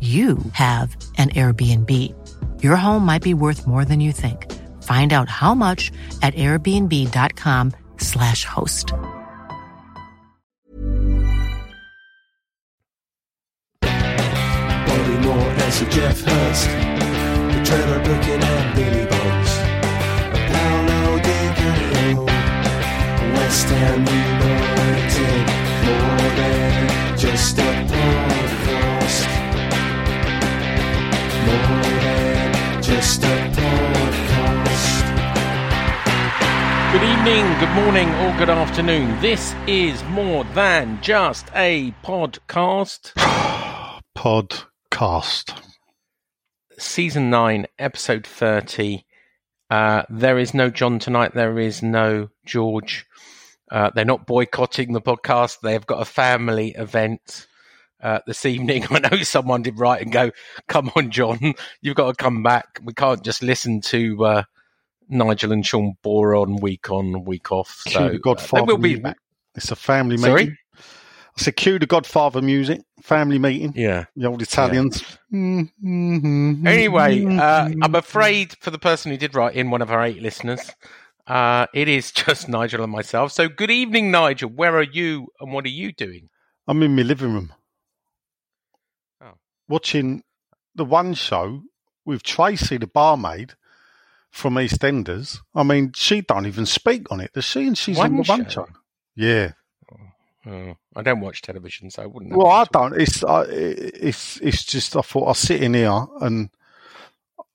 you have an Airbnb. Your home might be worth more than you think. Find out how much at airbnb.com/slash host. Bobby Moore and Sir Geoff Hurst, the Billy Bonds, Paolo Di Canio, West Ham United, more than just a Good evening, good morning, or good afternoon. This is more than just a podcast. podcast. Season 9, episode 30. Uh, there is no John tonight. There is no George. Uh, they're not boycotting the podcast. They've got a family event uh, this evening. I know someone did write and go, "Come on, John, you've got to come back. We can't just listen to uh, Nigel and Sean bore on week on, week off." Cue So the uh, Godfather they will be back. It's a family Sorry? meeting. I said, cue the Godfather music, family meeting. Yeah. The old Italians. Mm-hmm. Anyway, uh, I'm afraid for the person who did write in, one of our eight listeners, uh, it is just Nigel and myself. So, good evening, Nigel. Where are you and what are you doing? I'm in my living room. Oh. Watching the one show with Tracy, the barmaid from EastEnders. I mean, she don't even speak on it, does she? And she's One in the one show? Yeah. Oh, I don't watch television, so I wouldn't. Well, I what to talk- don't. It's uh, it's it's just I thought I sit in here and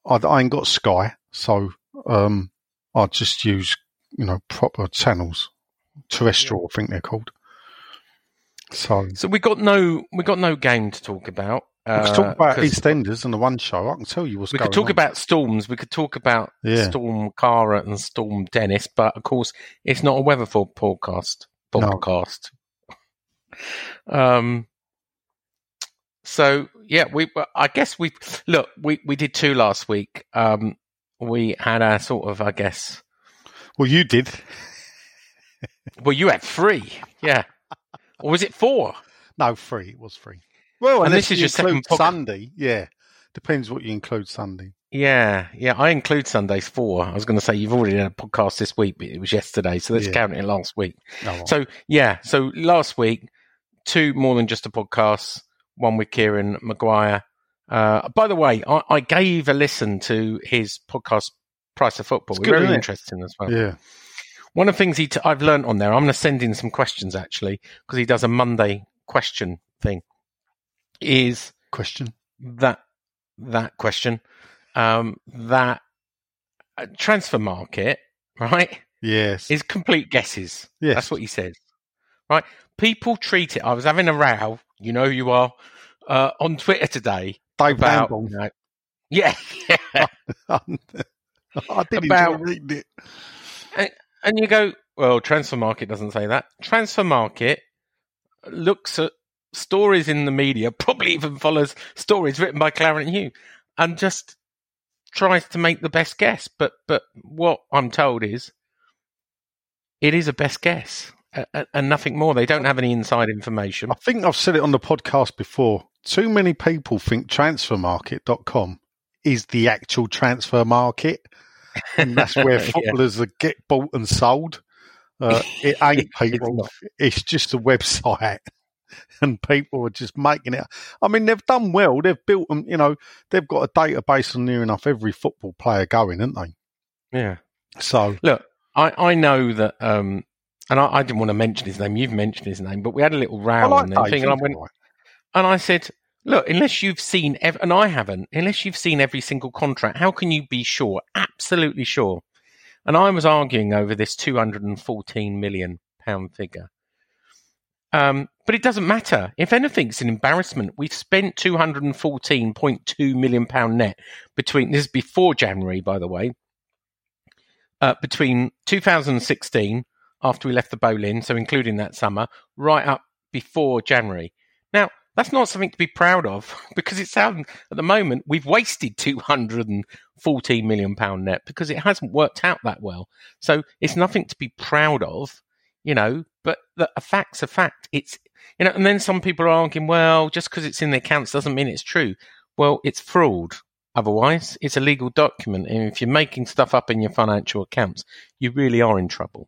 I, I ain't got Sky, so um, I just use you know proper channels, terrestrial, I think they're called. So So we got no, we got no game to talk about. We Uh, could talk about EastEnders and the one show. I can tell you what's we going could talk on. about storms. We could talk about Yeah. Storm Ciara and Storm Dennis, but of course, it's not a weather for podcast. No. Podcast. Um. So yeah, we. I guess we look. We we did two last week. Um. We had a sort of, I guess. Well, you did. Well, you had three. Yeah. Or was it four? No, three. It was free. Well, And this is your second Sunday. Yeah, depends what you include Sunday. Yeah, yeah. I include Sundays four. I was going to say you've already had a podcast this week, but it was yesterday, so let's Yeah. count it last week. No, So yeah, so last week, two more than just a podcast. One with Kieran Maguire. Uh, by the way, I, I gave a listen to his podcast, Price of Football. It's good, Very interesting as well. yeah, One of the things he t- I've learned on there, I'm going to send in some questions actually because he does a Monday question thing. Is question. that that question um, that uh, transfer market right Yes, is complete guesses. Yes. That's what he says. Right? People treat it. I was having a row. You know, you are uh, on Twitter today Dave about. You know- yeah, yeah. I didn't About- reading it. and you go, well, transfer market doesn't say that. Transfer market looks at stories in the media, probably even follows stories written by Clarence Hugh, and just tries to make the best guess. But but what I'm told is, it is a best guess and nothing more. They don't have any inside information. I think I've said it on the podcast before. Too many people think transfermarkt.com is the actual transfer market, and that's where Yeah. footballers are get bought and sold. Uh, it ain't people. not. It's just a website. and people are just making it. I mean, they've done well. They've built them. You know, they've got a database on near enough every football player going, haven't they? Yeah. So Look, I, I know that, um, and I, I didn't want to mention his name. You've mentioned his name, but we had a little row like on the thing, and I went, right. and I said, look, unless you've seen, ev- and I haven't, unless you've seen every single contract, how can you be sure, absolutely sure? And I was arguing over this 214 million pound figure. Um, but it doesn't matter. If anything, it's an embarrassment. We've spent 214.2 million pound net between this is before January, by the way. Uh, between 2016, after we left the Boleyn, so including that summer, right up before January. Now, that's not something to be proud of because it sounds at the moment we've wasted 214 million pound net because it hasn't worked out that well. So it's nothing to be proud of, you know. But the, a fact's a fact. It's you know, and then some people are arguing, well, just because it's in the accounts doesn't mean it's true. Well, it's fraud. Otherwise, it's a legal document, and if you're making stuff up in your financial accounts, you really are in trouble.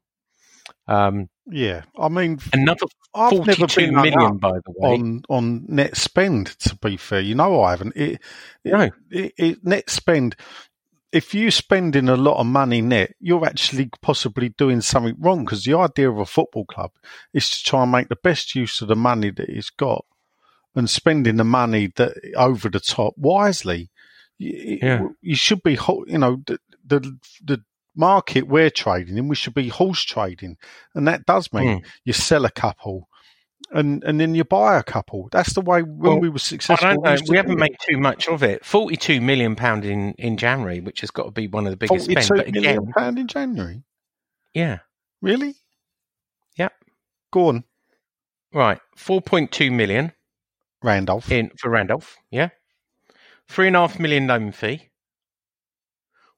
Um, Yeah, I mean, another I've never been million, up by the way. on on net spend. To be fair, you know, I haven't. It, it, No. it, it, net spend. If you're spending a lot of money net, you're actually possibly doing something wrong because the idea of a football club is to try and make the best use of the money that it's got and spending the money that over the top wisely. You, Yeah. you should be, you know, the, the the market we're trading in, we should be horse trading, and that does mean hmm. you sell a couple. And and then you buy a couple. That's the way when Well, we were I successful. don't know. to We haven't it. made too much of it. Forty-two million pound in in January, which has got to be one of the biggest spends. Forty-two But million again, pound in January. yeah, Really? Yep. Go on, right. Four point two million Randolph. in for Randolph. Yeah, three and a half million loan fee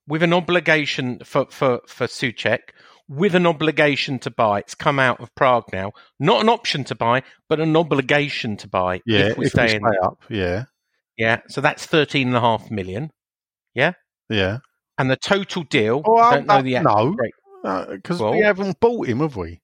with an obligation for for for Soucek. With an obligation to buy, it's come out of Prague now. Not an option to buy, but an obligation to buy. yeah, if we stay in. up. Yeah, Yeah, so that's thirteen and a half million. yeah. Yeah. And the total deal, Oh, I um, don't know uh, no, the actual no. Because uh, Well- we haven't bought him, have we?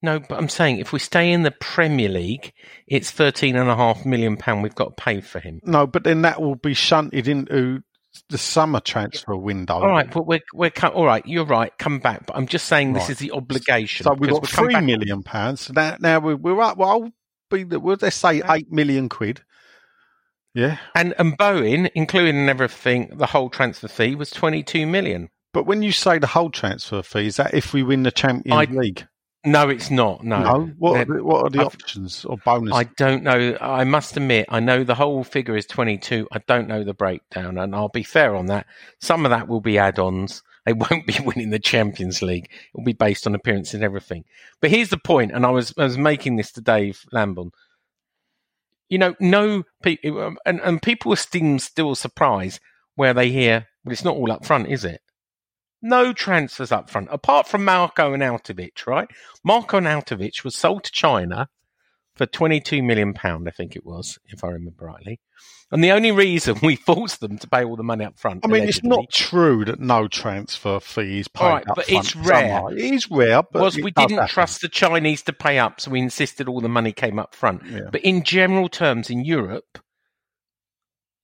No, but I'm saying if we stay in the Premier League, it's thirteen and a half million pound we've got to pay for him. No, but then that will be shunted into the summer transfer window. All right, but we're we're co- all right. You're right. Come back, but I'm just saying this is the obligation. So we've got come three back- million pounds. Now, now we're, we're up. Well, I'll be the, well, let's say eight million quid. Yeah, and and Bowen, including everything, the whole transfer fee was 22 million. but when you say the whole transfer fee, is that if we win the Champions I- League? No, it's not. No, No. What are the, what are the I've- options or bonuses? I don't know. I must admit, I know the whole figure is 22. I don't know the breakdown, and I'll be fair on that. Some of that will be add-ons. They won't be winning the Champions League. It will be based on appearance and everything. But here's the point, and I was I was making this to Dave Lamborn. You know, no people, um, and, and people are still still surprised where they hear, well, it's not all up front, is it? No transfers up front, apart from Marko Arnautovic, right? Marko Arnautovic was sold to China for 22 million pound, I think it was, if I remember rightly. And the only reason we forced them to pay all the money up front, I mean, it's not true that no transfer fees paid right, up but front it's rare. It is rare, but was we didn't happen. trust the Chinese to pay up, so we insisted all the money came up front. Yeah. But in general terms, in Europe,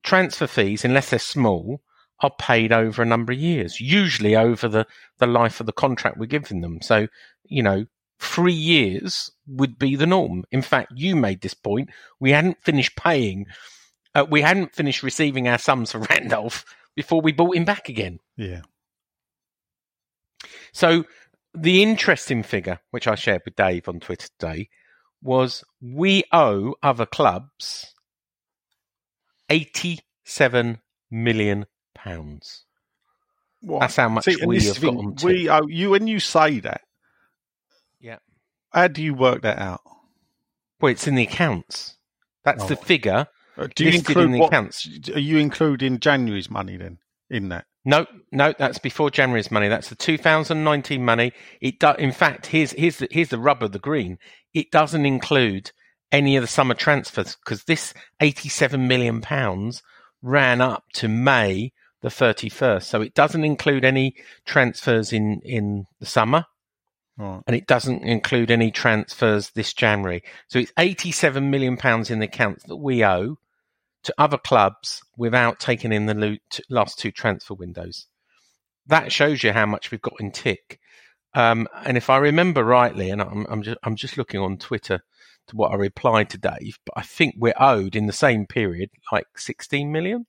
transfer fees, unless they're small, are paid over a number of years, usually over the, the life of the contract we're giving them. So, you know, three years would be the norm. In fact, you made this point. We hadn't finished paying, uh, we hadn't finished receiving our sums for Randolph before we bought him back again. Yeah. So the interesting figure, which I shared with Dave on Twitter today, was we owe other clubs eighty-seven million pounds. Well, That's how much see, we have the thing, on. We owe you when you say that. Yeah. How do you work that out? Well, it's in the accounts. That's the Oh. figure. Uh, Do you include in the what? accounts. Are you including January's money then in that? No, no, that's before January's money. That's the 2019 money. It do, in fact, here's here's the, here's the rub of the green. It doesn't include any of the summer transfers because this 87 million pounds ran up to May the 31st. So it doesn't include any transfers in in the summer. Right. and it doesn't include any transfers this January. So it's 87 million pounds in the accounts that we owe to other clubs without taking in the last two transfer windows. That shows you how much we've got in tick. Um, and if I remember rightly, and I'm, I'm just I'm just looking on Twitter to what I replied to Dave, but I think we're owed in the same period like 16 million.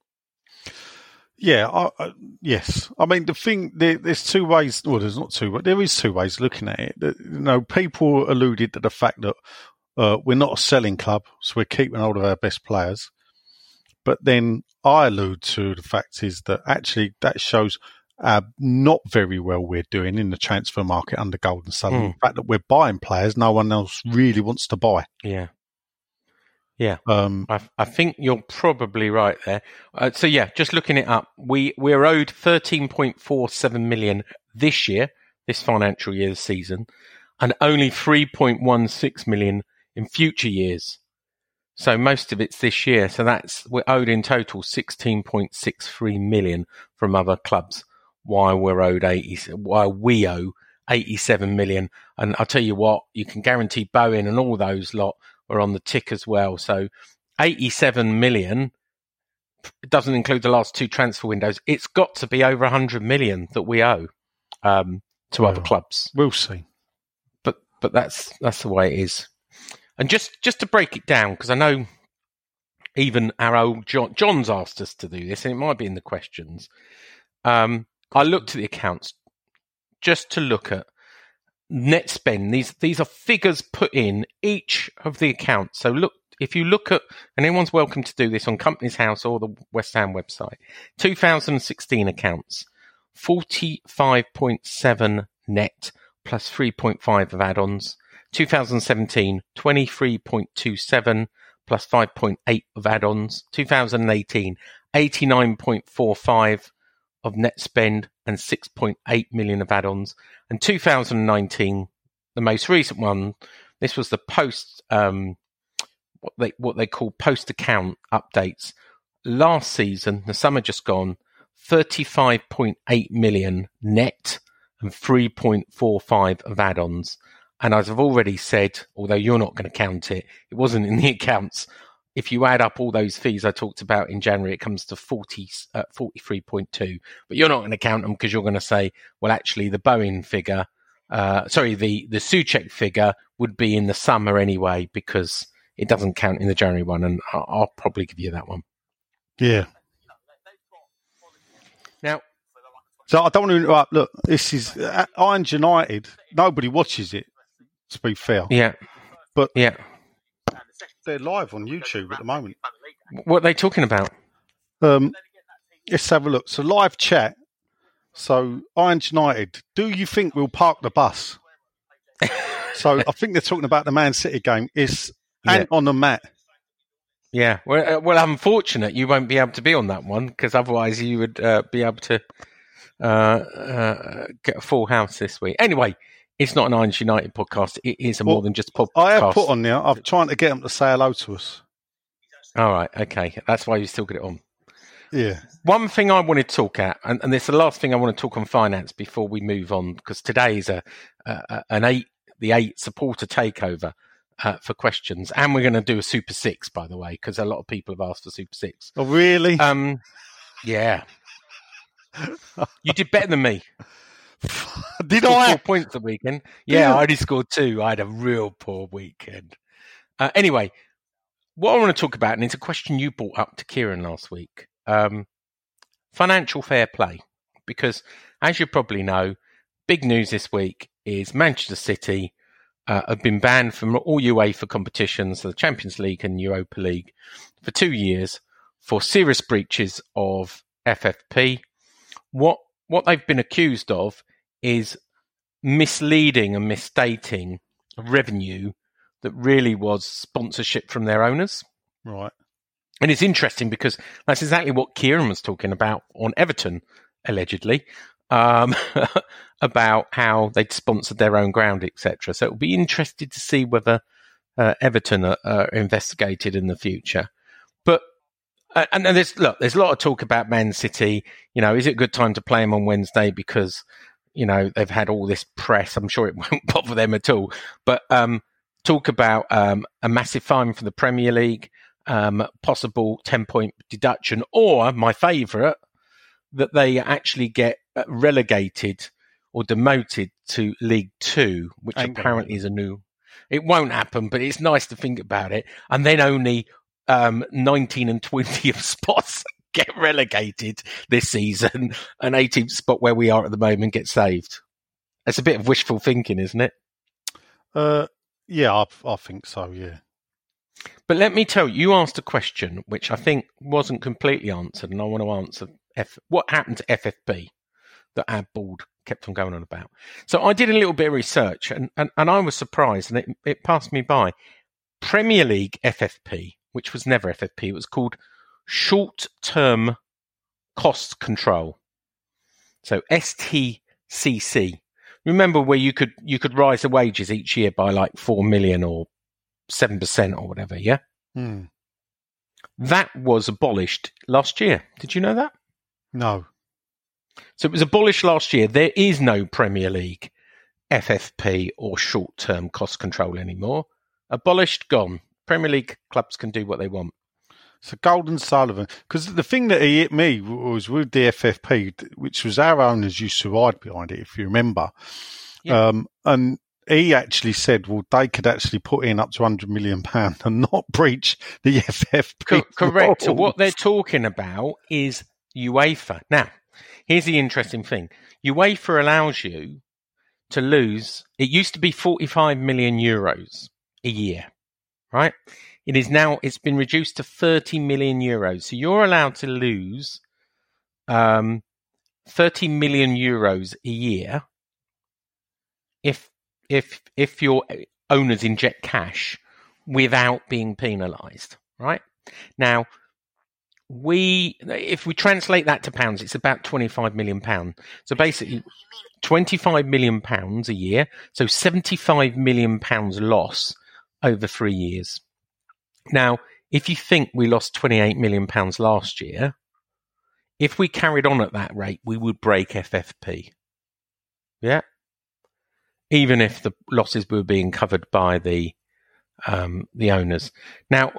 Yeah, I, I, yes. I mean, the thing there, there's two ways. Well, there's not two, but there is two ways looking at it. You know, people alluded to the fact that uh, we're not a selling club, so we're keeping hold of our best players. But then I allude to the fact is that actually that shows uh, not very well we're doing in the transfer market under Golden Sun. Hmm. The fact that we're buying players no one else really wants to buy. Yeah. Um, I, I think you're probably right there. Uh, so yeah, just looking it up, we we're owed 13.47 million this year, this financial year, season, and only 3.16 million in future years. So most of it's this year. So that's we're owed in total 16.63 million from other clubs. Why we're owed 80, while we owe 87 million. And I'll tell you what, you can guarantee Bowen and all those lot are on the tick as well. So 87 million it doesn't include the last two transfer windows. It's got to be over 100 million that we owe um, to other clubs. we'll see. But but that's that's the way it is. And just just to break it down, because I know even our old John John's asked us to do this, and it might be in the questions. Um, I looked at the accounts just to look at net spend. These these are figures put in each of the accounts. So look, if you look at, and anyone's welcome to do this on Companies House or the West Ham website, 2016 accounts, 45.7 net plus 3.5 of add-ons. 2017, 23.27 plus 5.8 of add-ons. 2018, 89.45 of net spend and 6.8 million of add-ons. And 2019, the most recent one, this was the post, um, what they what they call post account updates. Last season, the summer just gone, 35.8 million net and 3.45 of add-ons. And as I've already said, although you're not going to count it, it wasn't in the accounts. If you add up all those fees I talked about in January, it comes to 40, uh, 43.2. But you're not going to count them because you're going to say, well, actually, the Bowen figure, uh, sorry, the, the Soucek figure would be in the summer anyway because it doesn't count in the January one. And I'll, I'll probably give you that one. Yeah. Now, So I don't want to interrupt. Look, this is uh, Irons United. Nobody watches it. To be fair, yeah. But- yeah. They're live on YouTube at the moment. What are they talking about? Um, let's have a look. So live chat. So Irons United. Do you think we'll park the bus? so I think they're talking about the Man City game. It's Yeah. On the mat. Yeah, well, uh, well, I'm you won't be able to be on that one because otherwise you would uh, be able to uh, uh, get a full house this week. Anyway, it's not an Irons United podcast. It is a Well, more than just podcast. I have put on there. I'm trying to get them to say hello to us. All right, okay, that's why you still get it on. Yeah. One thing I want to talk at, and, and this is the last thing I want to talk on finance before we move on, because today is a, a, an eight the eight supporter takeover uh, for questions, and we're going to do a Super Six, by the way, because a lot of people have asked for Super Six. Oh, really? Um, yeah. you did better than me. Did Scored four I? points the weekend. Yeah, Yeah. I only scored two. I had a real poor weekend. Uh, anyway, what I want to talk about, and it's a question you brought up to Kieran last week um, financial fair play. Because as you probably know, big news this week is Manchester City uh, have been banned from all UEFA competitions, the Champions League and Europa League, for two years for serious breaches of FFP. What what they've been accused of is misleading and misstating revenue that really was sponsorship from their owners. Right. And it's interesting because that's exactly what Kieran was talking about on Everton, allegedly, um, about how they'd sponsored their own ground, etc. So it'll be interesting to see whether uh, Everton are, are investigated in the future. But uh, and then there's look, there's a lot of talk about Man City. You know, is it a good time to play them on Wednesday because you know, they've had all this press. I'm sure it won't bother them at all. But um, talk about um, a massive fine for the Premier League, um, possible 10 point deduction, or my favourite, that they actually get uh, relegated or demoted to League Two, which Ain't apparently is a new. It won't happen, but it's nice to think about it. And then only um, 19 and 20th spots get relegated this season, an 18th spot where we are at the moment get saved. It's a bit of wishful thinking, isn't it? Uh, yeah, I, I think so. Yeah. But let me tell you, you asked a question which I think wasn't completely answered, and I want to answer F- what happened to FFP that our board kept on going on about. So I did a little bit of research, and, and, and I was surprised, and it, it passed me by. Premier League FFP, which was never FFP, it was called Short Term Cost Control. So STCC. Remember where you could you could rise the wages each year by like four million or seven percent or whatever, yeah? Hmm. That was abolished last year. Did you know that? No. So it was abolished last year. There is no Premier League FFP or short term cost control anymore. Abolished, gone. Premier League clubs can do what they want. So Gold and Sullivan, because the thing that he hit me was with the FFP, which was our owners used to ride behind it, if you remember. Yeah. Um, and he actually said, well, they could actually put in up to hundred million pound and not breach the FFP. Co- correct. So what they're talking about is UEFA. Now, here's the interesting thing UEFA allows you to lose, it used to be 45 million euros a year, right? It is now, it's been reduced to 30 million euros. So you're allowed to lose um, 30 million euros a year if if if your owners inject cash without being penalised, right? Now, we if we translate that to pounds, it's about twenty five million pound. So basically, twenty five million pounds a year. So seventy five million pounds loss over three years. Now, if you think we lost twenty eight million pounds last year, if we carried on at that rate, we would break FFP. Yeah, even if the losses were being covered by the um, the owners. Now,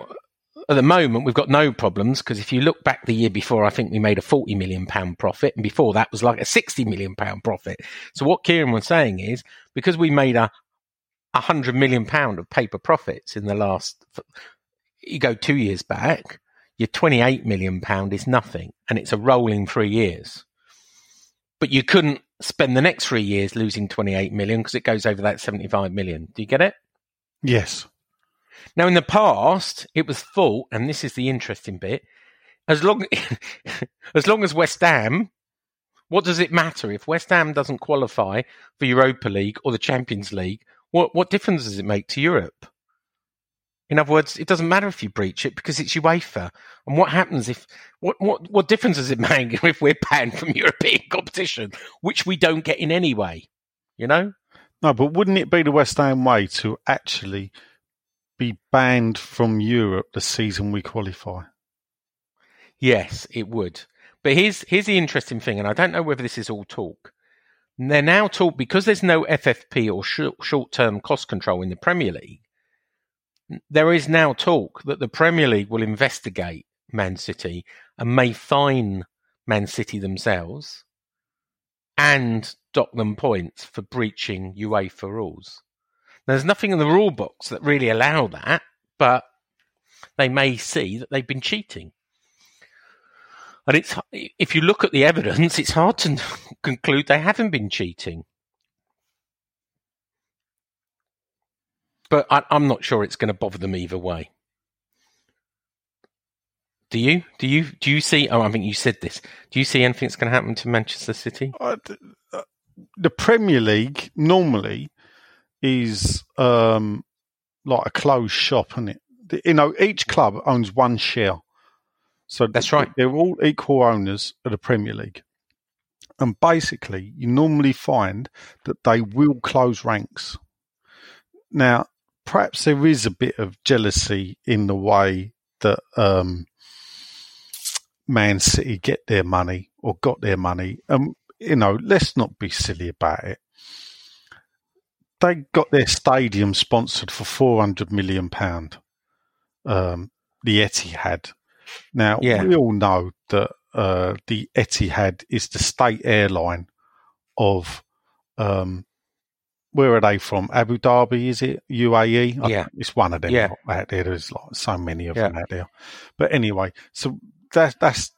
at the moment, we've got no problems because if you look back the year before, I think we made a forty million pound profit, and before that was like a sixty million pound profit. So what Kieran was saying is because we made a a hundred million pound of paper profits in the last, you go two years back, your twenty eight million pound is nothing, and it's a rolling three years. But you couldn't spend the next three years losing twenty eight million because it goes over that seventy five million. Do you get it? Yes. Now, in the past, it was full, and this is the interesting bit. As long as long as West Ham, what does it matter if West Ham doesn't qualify for Europa League or the Champions League? What what difference does it make to Europe? In other words, it doesn't matter if you breach it because it's UEFA. And what happens if what what what difference does it make if we're banned from European competition, which we don't get in any way? You know? No, but wouldn't it be the West Ham way to actually be banned from Europe the season we qualify? Yes, it would. But here's here's the interesting thing, and I don't know whether this is all talk. They're now talk because there's no FFP or short, short-term cost control in the Premier League. There is now talk that the Premier League will investigate Man City and may fine Man City themselves and dock them points for breaching UEFA rules. There's nothing in the rule books that really allow that, but they may see that they've been cheating. And it's if you look at the evidence, it's hard to conclude they haven't been cheating. But I, I'm not sure it's going to bother them either way. Do you? Do you? Do you see? Oh, I think you said this. Do you see anything that's going to happen to Manchester City? Uh, the Premier League normally is um, like a closed shop, isn't it? You know, each club owns one share. So That's right. They're all equal owners of the Premier League. And basically, you normally find that they will close ranks. Now, perhaps there is a bit of jealousy in the way that um, Man City get their money or got their money. Um, you know, let's not be silly about it. They got their stadium sponsored for four hundred million pound. Um, the Etihad. Now Yeah. we all know that uh, the Etihad is the state airline of um, where are they from? Abu Dhabi, is it UAE? Yeah. it's one of them Yeah. out there. There's like so many of Yeah. them out there. But anyway, so that, that's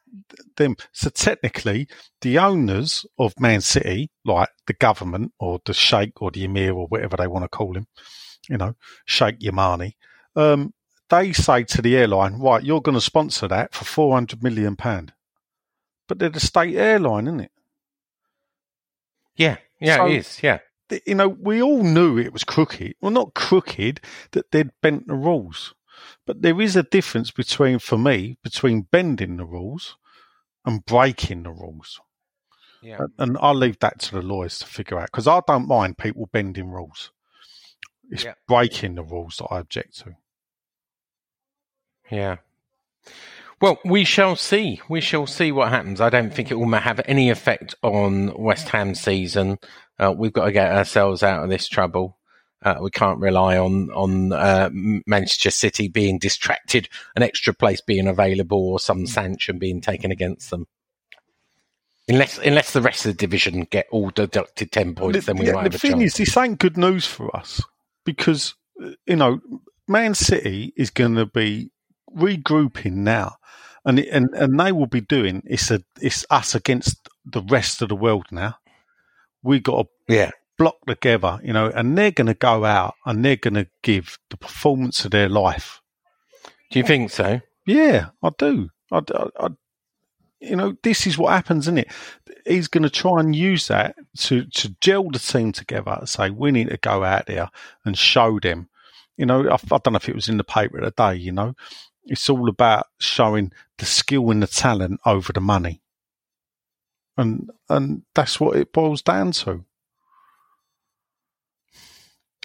them. So technically, the owners of Man City, like the government or the Sheikh or the Emir or whatever they want to call him, you know, Sheikh Yamani, um, they say to the airline, right, you're going to sponsor that for four hundred million pound. But they're the state airline, isn't it? Yeah, yeah, So- it is. Yeah, you know, we all knew it was crooked. Well, not crooked, that they'd bent the rules. But there is a difference between, for me, between bending the rules and breaking the rules. yeah, And- I'll leave that to the lawyers to figure out because I don't mind people bending rules. It's Yeah. breaking the rules that I object to. yeah. Well, we shall see. We shall see what happens. I don't think it will have any effect on West Ham season. Uh, we've got to get ourselves out of this trouble. Uh, we can't rely on on uh, Manchester City being distracted, an extra place being available, or some sanction being taken against them. Unless unless the rest of the division get all deducted ten points, then we the, might the have a thing chance. is, this ain't good news for us because uh, you know Man City is going to be regrouping now, and and and they will be doing it's a it's us against the rest of the world now. We got to yeah, block together, you know, and they're going to go out and they're going to give the performance of their life. do you think so? Yeah, I do. I, I, I- you know, this is what happens, isn't it? He's going to try and use that to to gel the team together. Say we need to go out there and show them. You know, I, I don't know if it was in the paper today. You know, it's all about showing the skill and the talent over the money, and and that's what it boils down to.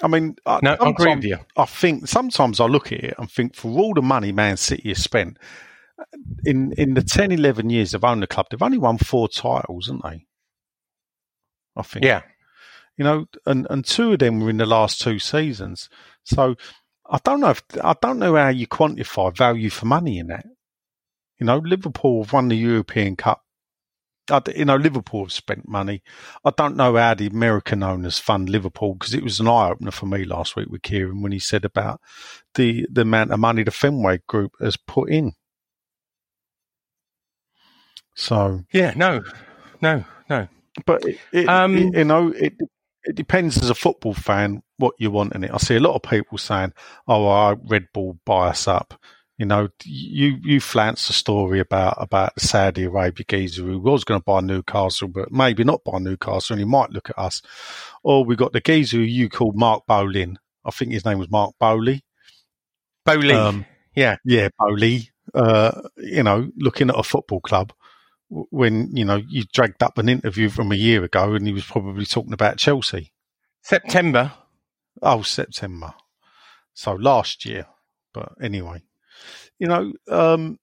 I mean, I- No, I agree with you. I think sometimes I look at it and think for all the money Man City has spent uh, in in the 10, 11 years they've owned the club, they've only won four titles, haven't they? I think. Yeah, You know, and, and two of them were in the last two seasons. So I don't know if I don't know how you quantify value for money in that. You know, Liverpool have won the European Cup. D you know, Liverpool have spent money. I don't know how the American owners fund Liverpool because it was an eye opener for me last week with Kieran when he said about the the amount of money the Fenway Group has put in. So, yeah. No, no, no. but it, it, Um, it- you know, it it depends as a football fan what you want in it. I see a lot of people saying, "Oh, I Red Bull buy us up." You know, you you flance the story about about the Saudi Arabia geezer who was going to buy Newcastle, but maybe not buy Newcastle, and he might look at us. Or we got the geezer who you called Mark Bolin. I think his name was Mark Bowley. Bowley. Um, yeah, yeah, Bowley. Uh, you know, looking at a football club when you know you dragged up an interview from a year ago, and he was probably talking about Chelsea. September. Oh, September. So last year, but anyway, you know, um,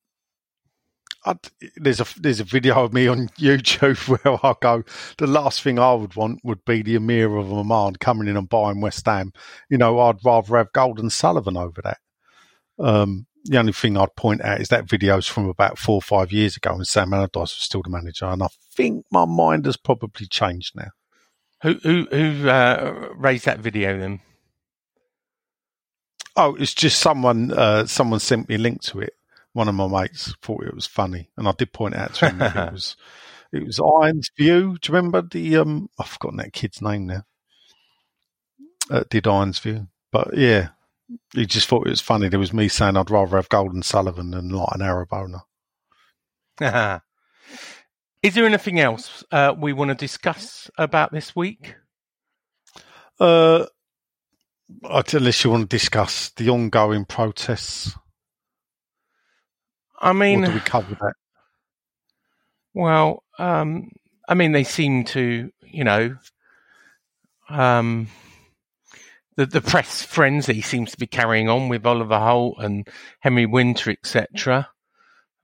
I'd, there's a there's a video of me on YouTube where I go. The last thing I would want would be the Emir of Oman coming in and buying West Ham. You know, I'd rather have Gold and Sullivan over that. Um, the only thing I'd point out is that video's from about four or five years ago, and Sam Allardyce was still the manager, and I think my mind has probably changed now. Who who who uh, raised that video then? Oh, it's just someone. Uh, someone sent me a link to it. One of my mates thought it was funny, and I did point out to him it was. It was Irons View. Do you remember the? Um, I've forgotten that kid's name now. Uh, did Irons View, but yeah, he just thought it was funny. There was me saying I'd rather have Gold and Sullivan than like an Arab owner. Is there anything else uh, we want to discuss about this week? Uh, unless you want to discuss the ongoing protests, I mean, do we cover that? Well, um, I mean, they seem to, you know, um, the the press frenzy seems to be carrying on with Oliver Holt and Henry Winter, etc.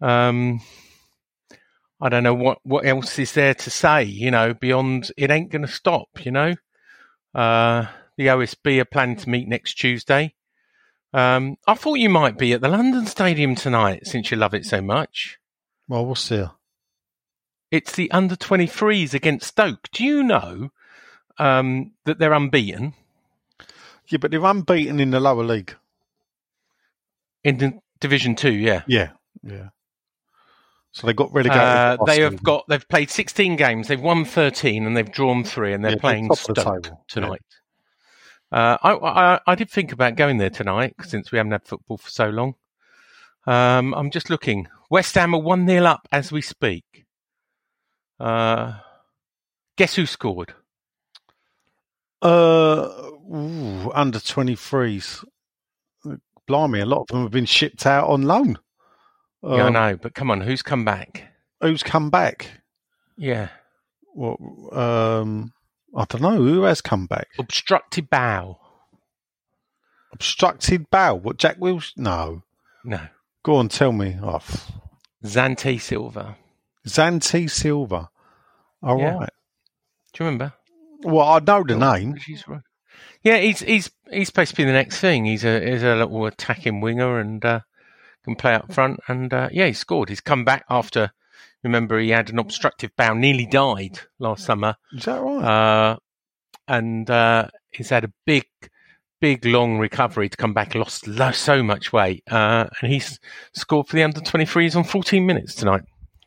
Um, I don't know what, what else is there to say, you know, beyond it ain't going to stop, you know. Uh, the OSB are planning to meet next Tuesday. Um, I thought you might be at the London Stadium tonight since you love it so much. Well, we'll see. It's the under 23s against Stoke. Do you know um, that they're unbeaten Yeah, but they're unbeaten in the lower league. in the Division 2? Yeah. Yeah, yeah. So they got relegated. Uh, they have season. got they've played 16 games. They've won 13 and they've drawn three, and they're Yeah, they're playing top the Stoke table. Uh, I, I I did think about going there tonight since we haven't had football for so long. Um, I'm just looking. West Ham are one 0 up as we speak. Uh, guess who scored? Uh, ooh, under 23s. Blimey, a lot of them have been shipped out on loan. yeah, I Um, know, but come on, who's come back? Who's come back? Yeah, What? Um, I don't know. Who has come back? obstructed bow. Obstructed bow. What? Jack Wills? No. No, Go on, tell me. Oh, f- Xande Silva. Xande Silva. All right. Yeah. Do you remember? Well, I know the Oh, name. Right. Yeah, he's he's he's supposed to be the next thing. He's a he's a little attacking winger and uh, can play up front. And uh, yeah, he scored. He's come back after. Remember, he had an obstructive bowel, nearly died last summer, Is that right? uh, and uh, he's had a big, big long recovery to come back. Lost lo- so much weight, uh, and he's scored for the under twenty threes on fourteen minutes tonight.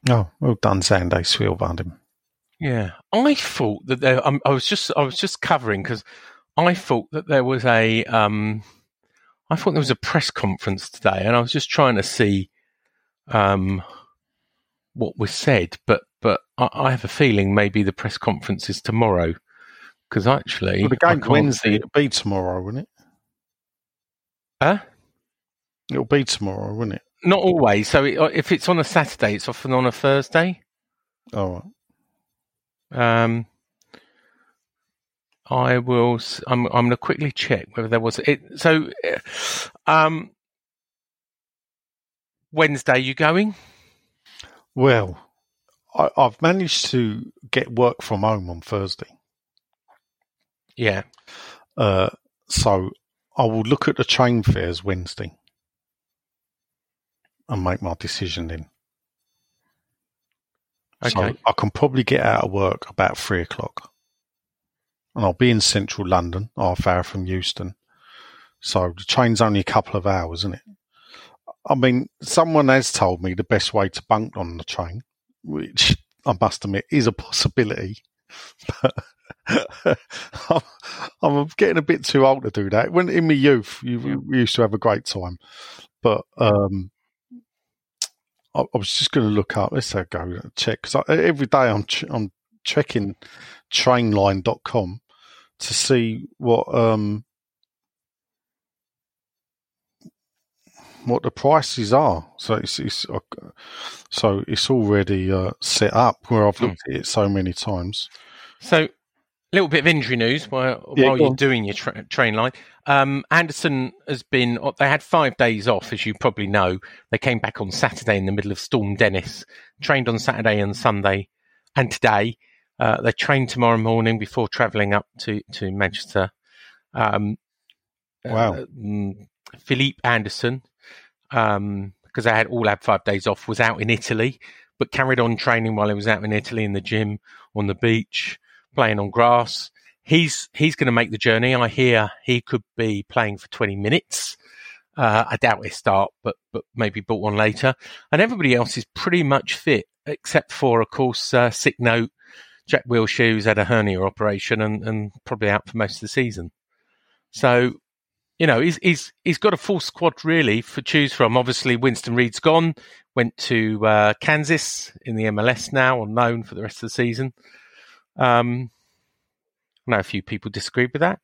oh, well done, Silva. and him. Yeah, I thought that there. Um, I was just I was just covering because I thought that there was a. Um, I thought there was a press conference today, and I was just trying to see um, what was said. But but I, I have a feeling maybe the press conference is tomorrow because actually Well, the Wednesday. It'll be tomorrow, won't it? Huh? It'll be tomorrow, won't it? Not always. So it, if it's on a Saturday, it's often on a Thursday. All right. Um, I will. I'm. I'm going to quickly check whether there was it. So, uh, um, Wednesday, you going? Well, I, I've managed to get work from home on Thursday. Yeah. Uh, so I will look at the train fares Wednesday and make my decision then. Okay. So I can probably get out of work about three o'clock. And I'll be in central London, half hour from Euston. So the train's only a couple of hours, isn't it? I mean, someone has told me the best way to bunk on the train, which I must admit is a possibility. But I'm, I'm getting a bit too old to do that. When in my youth, you, we used to have a great time. But um, I, I was just going to look up. Let's go check because every day I'm ch- I'm checking trainline.com to see what um what the prices are. So it's, it's uh, so it's already uh, set up where I've looked at it so many times. So, a little bit of injury news while, Yeah, while you're on. doing your tra- train line. Um, Anderson has been. They had five days off, as you probably know. They came back on Saturday in the middle of Storm Dennis. Trained on Saturday and Sunday, and today uh, they trained tomorrow morning before travelling up to to Manchester. Um, Wow. uh, mm, Felipe Anderson, um, because they had all had five days off, was out in Italy, but carried on training while he was out in Italy in the gym, on the beach, playing on grass. He's he's going to make the journey. I hear he could be playing for twenty minutes. Uh, I doubt he'll start, but but maybe brought one later. And everybody else is pretty much fit, except for, of course, uh, sick note. Jack Wilshere, who's had a hernia operation and, and probably out for most of the season. So you know, he's he's he's got a full squad really for choose from. Obviously, Winston Reid's gone, went to uh, Kansas in the MLS now, on loan for the rest of the season. Um, I know a few people disagree with that.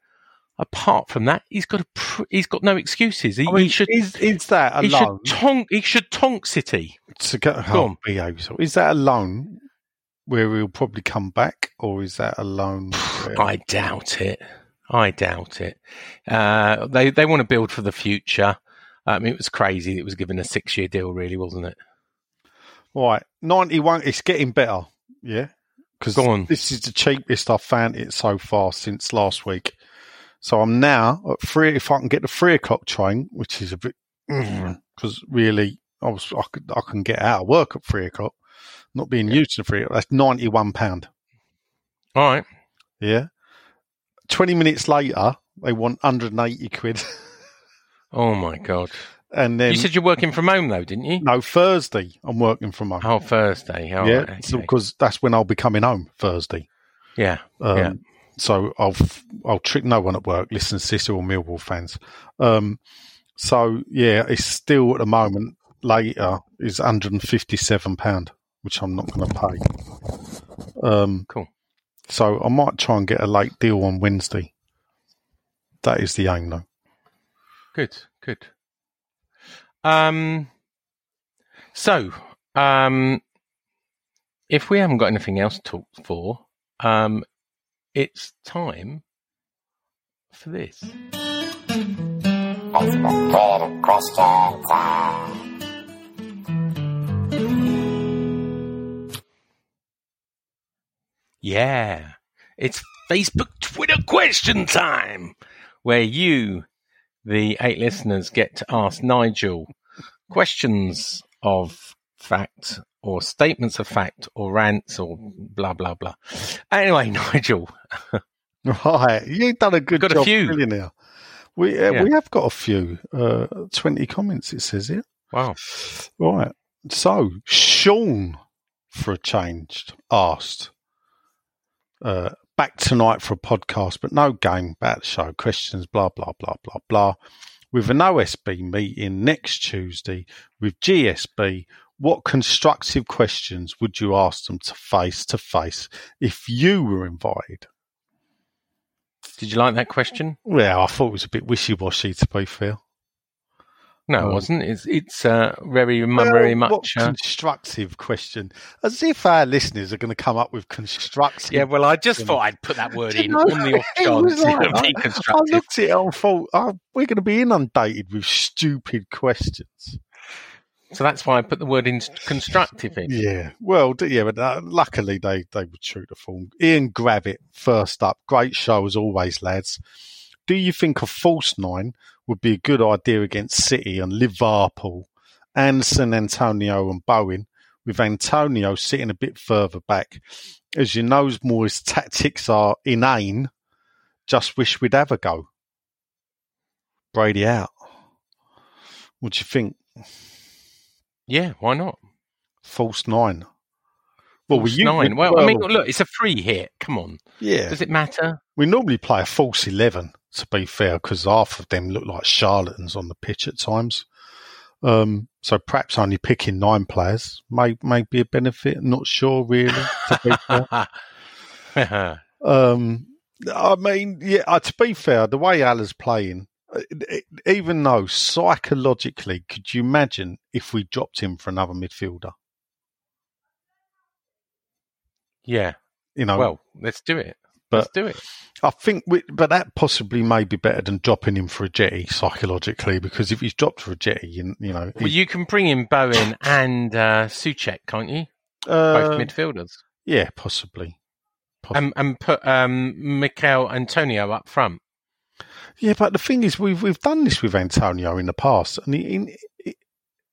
Apart from that, he's got a pr- he's got no excuses. He, I mean, he should is is that he should alone tonk he should tonk City. to go? Go Oh, on. behave yourself. Is that alone where he'll probably come back, or is that alone? where- I doubt it. I doubt it. Uh, they they want to build for the future. I mean, it was crazy. It was given a six year deal, really, wasn't it? Right, ninety-one. It's getting better. Yeah, because this is the cheapest I've found it so far since last week. So I'm now at three. If I can get the three o'clock train, which is a bit because really I was I could I can get out of work at three o'clock. Not being used to the three. That's ninety-one pound. All right. Yeah. Twenty minutes later, they want hundred and eighty quid, Oh my god. and then you said you're working from home though, didn't you? no Thursday. I'm working from home. Oh, Thursday. All yeah, right, okay. because that's when I'll be coming home Thursday. yeah. Um, Yeah. So I'll I'll trick no one at work. Listen to this, all Millwall fans. Um, so yeah, it's still at the moment later is 157 pound, which I'm not going to pay. Um, Cool. So I might try and get a late deal on Wednesday. That is the aim, though. Good. Good. Um. So, um, if we haven't got anything else to talk for, um, it's time for this. Yeah, it's Facebook Twitter question time, where you, the eight listeners, get to ask Nigel questions of fact or statements of fact or rants or blah blah blah. Anyway, Nigel, Right, you've done a good job. Got a job, few. millionaire. We uh, Yeah. we have got a few. Uh, Twenty comments. It says here. wow, Right. So Sean, for a change, asked. Uh, back tonight for a podcast, but no game about the show. Questions, blah blah blah blah blah. With an OSB meeting next Tuesday with GSB, what constructive questions would you ask them to face to face if you were invited? did you like that question? Well, I thought it was a bit wishy washy to be fair. No, Oh. it wasn't. It's it's uh, very Well, very much. Uh, constructive question, as if our listeners are going to come up with constructive. yeah, well, I just thought I'd put that word in know, on the off chance like- would I looked at it and thought, oh, we're going to be inundated with stupid questions. So that's why I put the word in constructive in. Yeah, well, yeah, but uh, luckily they, they were true to form. Ian Gravitt, first up. Great show as always, lads. Do you think a false nine would be a good idea against City and Liverpool, Anderson, Antonio, and Bowen, with Antonio sitting a bit further back? As you know, his tactics are inane. Just wish we'd have a go. Brady out. What do you think? Yeah, why not? False nine. Well, we nine. Well, I mean, look, it's a free hit. Come on, yeah. does it matter? We normally play a false 11, to be fair, because half of them look like charlatans on the pitch at times. Um, so perhaps only picking nine players may, may be a benefit. I'm Not sure, really, to be fair. Um, I mean, yeah, uh, to be fair, the way Haller's playing, uh, even though psychologically, could you imagine if we dropped him for another midfielder? Yeah. You know, Well, let's do it. But- let's do it. I think, we, but that possibly may be better than dropping him for Ajeti psychologically, because if he's dropped for Ajeti, you, you know, Well, you can bring in Bowen and uh, Soucek, can't you? uh, Both midfielders, yeah, possibly. And put um, Mikel Antonio up front. yeah, but the thing is, we've we've done this with Antonio in the past, and he, he,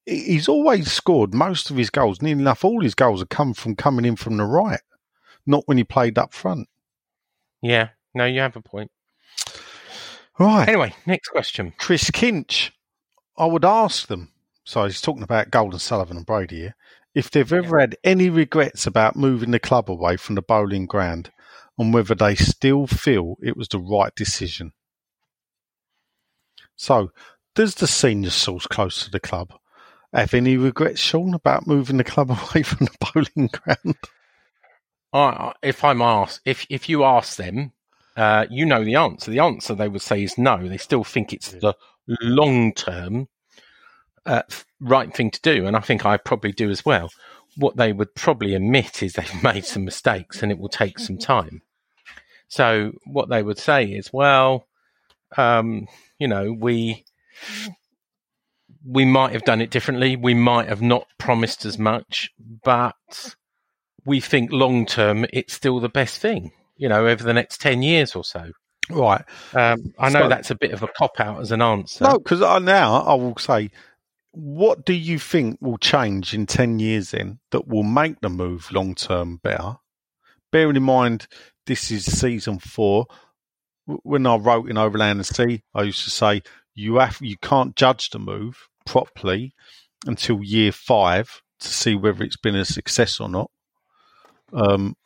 he's always scored most of his goals. Nearly enough, all his goals have come from coming in from the right, not when he played up front. Yeah. No, you have a point. Right. Anyway, next question. Chris Kinch, I would ask them. So he's talking about Gold and Sullivan and Brady here. If they've ever had any regrets about moving the club away from the Boleyn Ground and whether they still feel it was the right decision. So, does the senior source close to the club have any regrets, Sean, about moving the club away from the Boleyn Ground? I, if I'm asked, if if you ask them, uh, you know the answer. The answer they would say is no. They still think it's the long term uh, right thing to do, and I think I probably do as well. What they would probably admit is they've made some mistakes, and it will take some time. So what they would say is, well, um, you know, we we might have done it differently. We might have not promised as much, but we think long term it's still the best thing. You know, over the next ten years or so. Right. Um, I know So- that's a bit of a cop out as an answer. No, because now I will say, what do you think will change in 10 years in that will make the move long term better? Bearing in mind, this is season four. When I wrote in Overland and Sea, I used to say you have you can't judge the move properly until year five to see whether it's been a success or not. Um,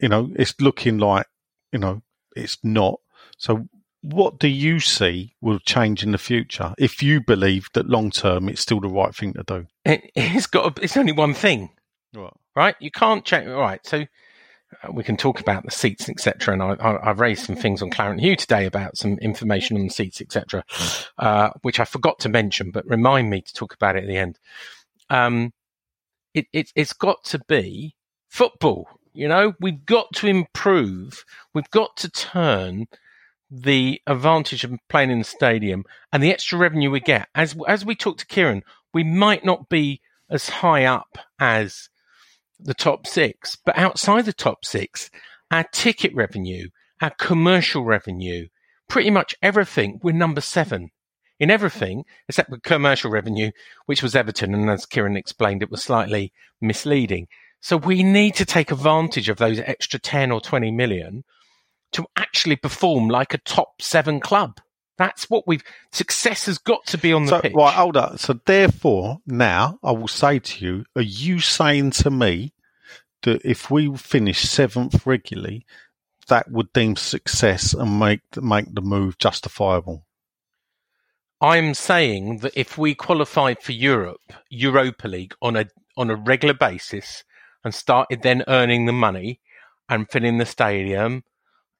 you know, it's looking like you know it's not. So what do you see will change in the future if you believe that long term it's still the right thing to do? It, it's got. A, it's only one thing, Right. right? You can't change. Right. so uh, we can talk about the seats, etc. And I, I, I've raised some things on Claret and Hugh today about some information on the seats, etc., uh, which I forgot to mention, but remind me to talk about it at the end. Um, it, it, it's got to be football. You know, we've got to improve. We've got to turn the advantage of playing in the stadium and the extra revenue we get. As as we talked to Kieran, we might not be as high up as the top six, but outside the top six, our ticket revenue, our commercial revenue, pretty much everything, we're number seven in everything except the commercial revenue, which was Everton. And as Kieran explained, it was slightly misleading. So we need to take advantage of those extra 10 or 20 million to actually perform like a top seven club. That's what we've, success has got to be on the So pitch. right, hold up. So therefore, now I will say to you: Are you saying to me that if we finish seventh regularly, that would deem success and make make the move justifiable? I'm saying that if we qualified for Europe, Europa League on a on a regular basis and started then earning the money and filling the stadium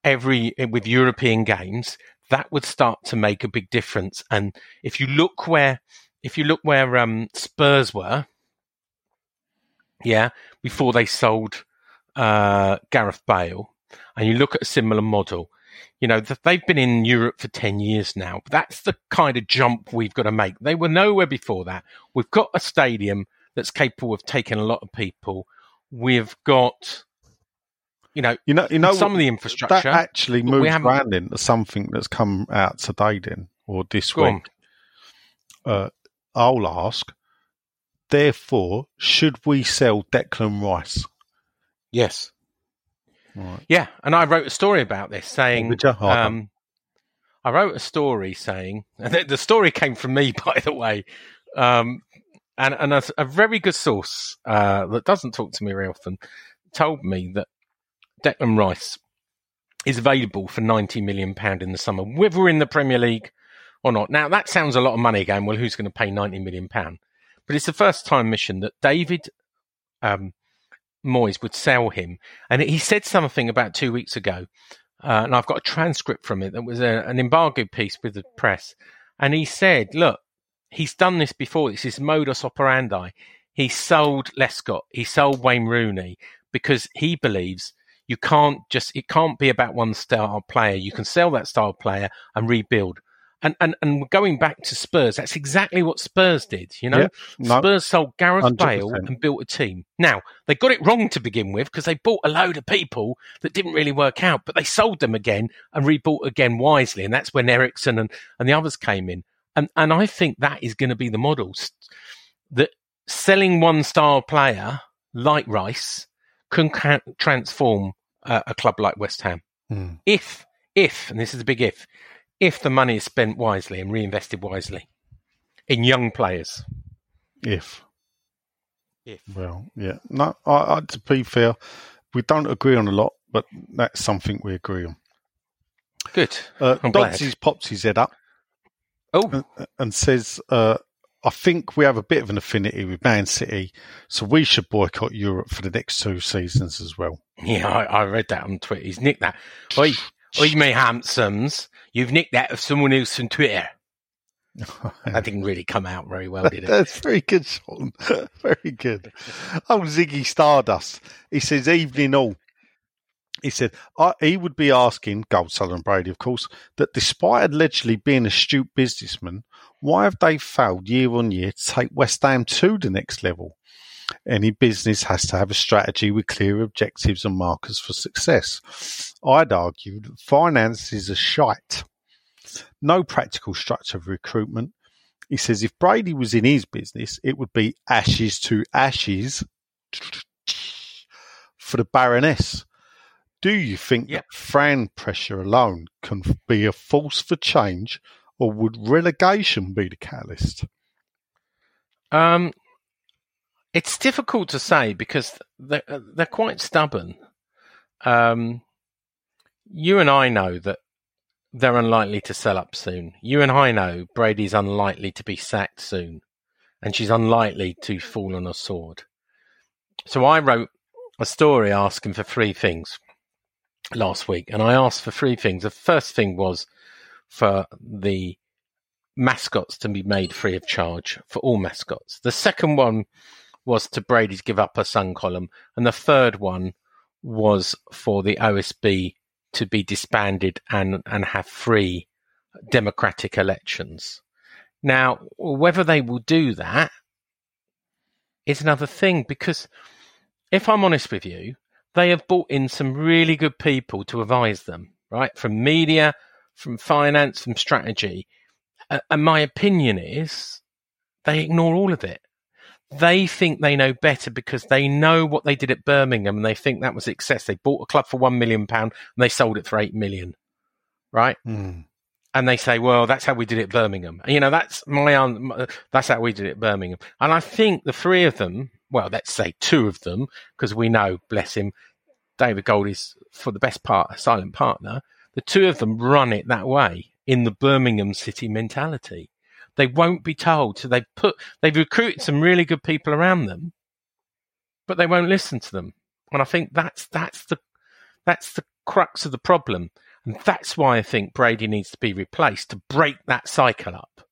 every with European games, that would start to make a big difference. And if you look where if you look where um, Spurs were, yeah, before they sold uh, Gareth Bale, and you look at a similar model, you know, th- they've been in Europe for 10 years now. That's the kind of jump we've got to make. They were nowhere before that. We've got a stadium that's capable of taking a lot of people. We've got, you know, You know, you know, some of the infrastructure that actually moves around into something that's come out today, then or this week. Uh, I'll ask. Therefore, should we sell Declan Rice? Yes. Right. Yeah. And I wrote a story about this saying, Oh, I um, I wrote a story saying, and the, the story came from me, by the way, um, and, and a, a very good source uh, that doesn't talk to me very often told me that Declan Rice is available for ninety million pound in the summer, whether we're in the Premier League or not. Now that sounds a lot of money. Going well, who's going to pay ninety million pound? But it's the first time mission that David um, Moyes would sell him, and he said something about two weeks ago, uh, and I've got a transcript from it that was a, an embargo piece with the press, and he said, "Look, he's done this before. This is modus operandi. He sold Lescott, he sold Wayne Rooney because he believes." You can't just, it can't be about one star player. You can sell that star player and rebuild. And, and, and going back to Spurs, that's exactly what Spurs did. You know, Yeah, no, Spurs sold Gareth 100%. Bale and built a team. Now, they got it wrong to begin with because they bought a load of people that didn't really work out, but they sold them again and rebuilt again wisely. And that's when Eriksen and, and the others came in. And, and I think that is going to be the model that selling one star player like Rice can ca- transform uh, a club like West Ham. Hmm. If, if, and this is a big if, if the money is spent wisely and reinvested wisely in young players. if If. well, yeah. No, I, I, to be fair, we don't agree on a lot, but that's something we agree on. Good. Uh, I'm glad. Dodsy's pops his head up Oh, and, says, uh, "I think we have a bit of an affinity with Man City, so we should boycott Europe for the next two seasons as well." yeah, I, I read that on Twitter. He's nicked that. Oi, oi, me handsomes. You've nicked that of someone else on Twitter. That didn't really come out very well, did it? That's very good, Sean. very good. Oh, Ziggy Stardust. He says, evening all. He said, he would be asking, Gold Southern Brady, of course, that despite allegedly being astute businessmen, Why have they failed year on year to take West Ham to the next level? Any business has to have a strategy with clear objectives and markers for success. I'd argue that is a shite. No practical structure of recruitment. He says if Brady was in his business, it would be ashes to ashes for the Baroness. Do you think Yep. that fan pressure alone can be a force for change, or would relegation be the catalyst? Um, it's difficult to say because they're, they're quite stubborn. Um, you and I know that they're unlikely to sell up soon. You and I know Brady's unlikely to be sacked soon, and she's unlikely to fall on a sword. So I wrote a story asking for three things last week, and I asked for three things. The first thing was for the mascots to be made free of charge for all mascots. The second one was to Brady's give up her sun column, and the third one was for the OSB to be disbanded and and have free democratic elections. Now, whether they will do that is another thing because if I'm honest with you, they have brought in some really good people to advise them, right? From media, from finance, from strategy. Uh, and my opinion is they ignore all of it. They think they know better because they know what they did at Birmingham and they think that was success. They bought a club for one million pound and they sold it for eight million, right? Hmm. and they say, "Well, that's how we did it at Birmingham." You know, that's my that's how we did it at Birmingham. And I think the three of them, well, let's say two of them, because we know, bless him, David Gold is for the best part a silent partner. The two of them run it that way in the Birmingham City mentality. They won't be told, so they've put they've recruited some really good people around them, but they won't listen to them. And I think that's that's the that's the crux of the problem. And that's why I think Brady needs to be replaced to break that cycle up.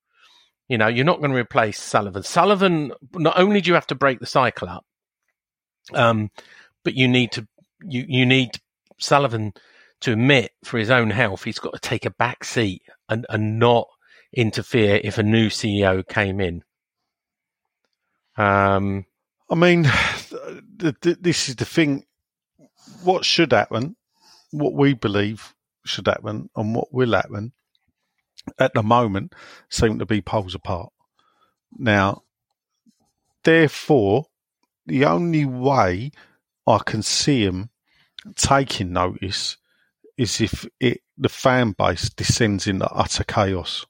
You know, you're not going to replace Sullivan. Sullivan, not only do you have to break the cycle up, um, but you need to, you, you need Sullivan to admit for his own health, he's got to take a back seat and, and not interfere if a new CEO came in. Um, I mean, th- th- this is the thing. What should happen, what we believe should happen, and what will happen at the moment seem to be poles apart. Now, therefore, the only way I can see them taking notice is if it the fan base descends into utter chaos.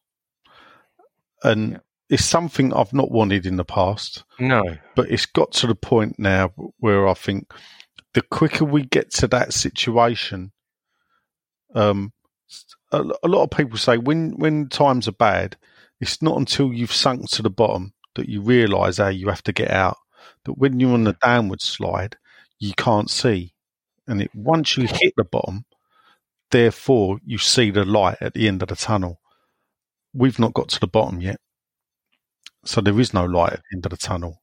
And Yeah. it's something I've not wanted in the past no, but it's got to the point now where I think the quicker we get to that situation, um, a, lot of people say when when times are bad, it's not until you've sunk to the bottom that you realise how you have to get out. That when you're on the downward slide, you can't see, and it, once you hit the bottom, therefore you see the light at the end of the tunnel. We've not got to the bottom yet, so there is no light at the end of the tunnel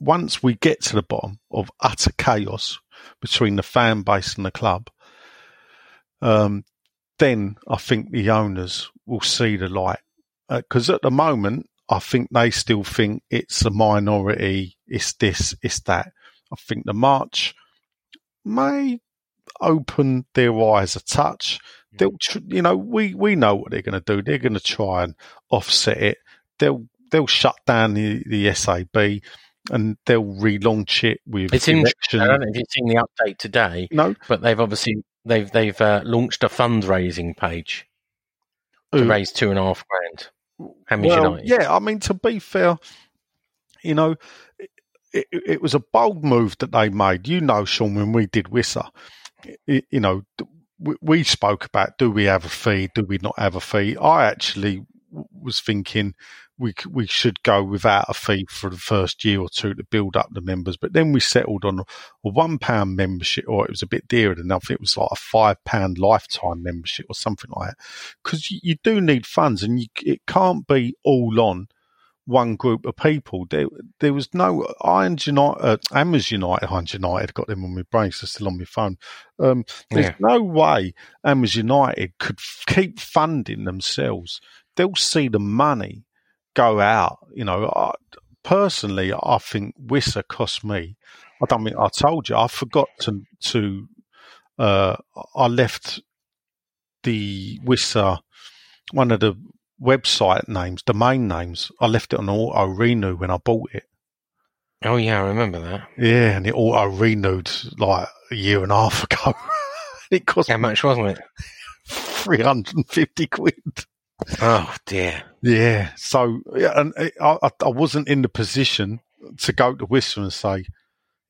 once we get to the bottom of utter chaos between the fan base and the club, um, then I think the owners will see the light. Uh, because at the moment, I think they still think it's a minority, it's this, it's that. I think the march may open their eyes a touch. They'll, tr- you know, we, we know what they're going to do. They're going to try and offset it. They'll they'll shut down the, the SAB and they'll relaunch it with it's election. interesting. I don't know if you've seen the update today. No, but they've obviously they've they've uh, launched a fundraising page to raise two and a half grand. Hamish well, United. yeah. I mean, to be fair, you know, it, it, it was a bold move that they made. You know, Sean, when we did Wissa, it, you know, we, we spoke about do we have a fee, do we not have a fee. I actually was thinking we we should go without a fee for the first year or two to build up the members, but then we settled on a, a one pound membership, or it was a bit dearer than that. It was like a five pound lifetime membership or something like that, because you, you do need funds, and you, it can't be all on one group of people. There, there was no Irons United, uh, Amers United, Irons United. Got them on my brain, so still on my phone. Um, there's Yeah. no way Amers United could f- keep funding themselves they'll see the money go out. You know, I, personally, I think Wissa cost me. I don't think I told you. I forgot to to. Uh, I left the Wissa one of the website names, domain names. I left it on auto renew when I bought it. Oh yeah, I remember that. Yeah, and it auto renewed like a year and a half ago. it cost How much wasn't it? three hundred and fifty quid. Oh dear. Yeah. So, yeah, and eh, I, I, I wasn't in the position to go to Whistler and say,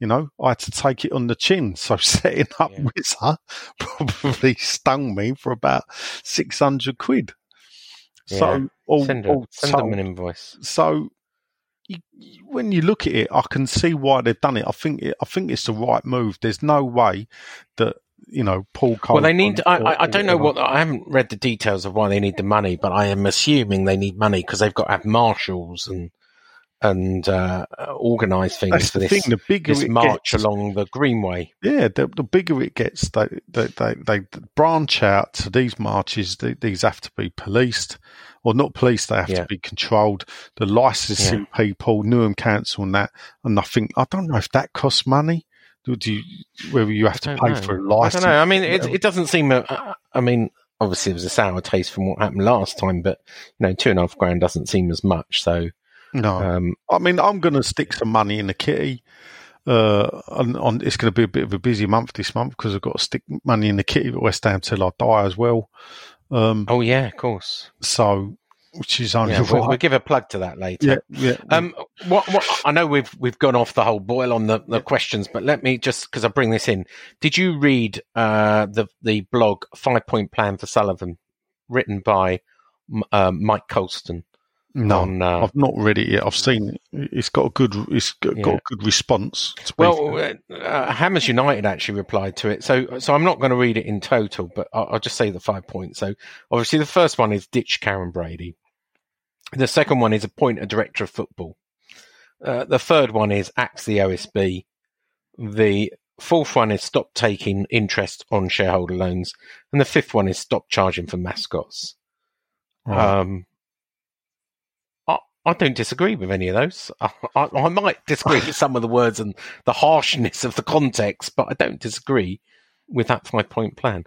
you know, I had to take it on the chin. So setting up Yeah. Whistler probably stung me for about 600 quid. Yeah. So, all, Send, all send told- them an invoice. so you, you- when you look at it, I can see why they've done it. I think it, I think it's the right move. There's no way that you know Paul Cole. Well, they need. I, I, I don't know what. I haven't read the details of why they need the money, but I am assuming they need money because they've got to have marshals and and uh, organise things That's for the this thing. The bigger this march gets, along the Greenway. yeah, the, the bigger it gets, they, they they they branch out to these marches. They, these have to be policed, or not policed. They have Yeah. to be controlled. The licensing people, Newham Council, and that. And I think I don't know if that costs money. Do you, whether you have to pay know. for a license? I don't know. I mean, it, it doesn't seem. Uh, I mean, obviously, it was a sour taste from what happened last time, but you know, two and a half grand doesn't seem as much. So, no, um, I mean, I'm going to stick some money in the kitty. Uh, on, on it's going to be a bit of a busy month this month because I've got to stick money in the kitty at West Ham till I die as well. Um, oh yeah, of course. so which is only Yeah, we'll, we'll give a plug to that later. yeah, yeah. Um, what, what, I know we've we've gone off the whole boil on the, the questions, but let me just because I bring this in. Did you read uh, the the blog Five Point Plan for Sullivan, written by uh, Mike Colston? no, on, uh, I've not read it yet. I've seen it. It's got a good. It's got, got a good response. to Well, uh, uh, Hammers United actually replied to it, so so I'm not going to read it in total, but I'll, I'll just say the five points. So obviously, the first one is ditch Karren Brady. The second one is appoint a director of football. Uh, the third one is axe the OSB. The fourth one is stop taking interest on shareholder loans, and the fifth one is stop charging for mascots. Right. Um, I, I don't disagree with any of those. I, I, I might disagree with some of the words and the harshness of the context, but I don't disagree with that five point plan.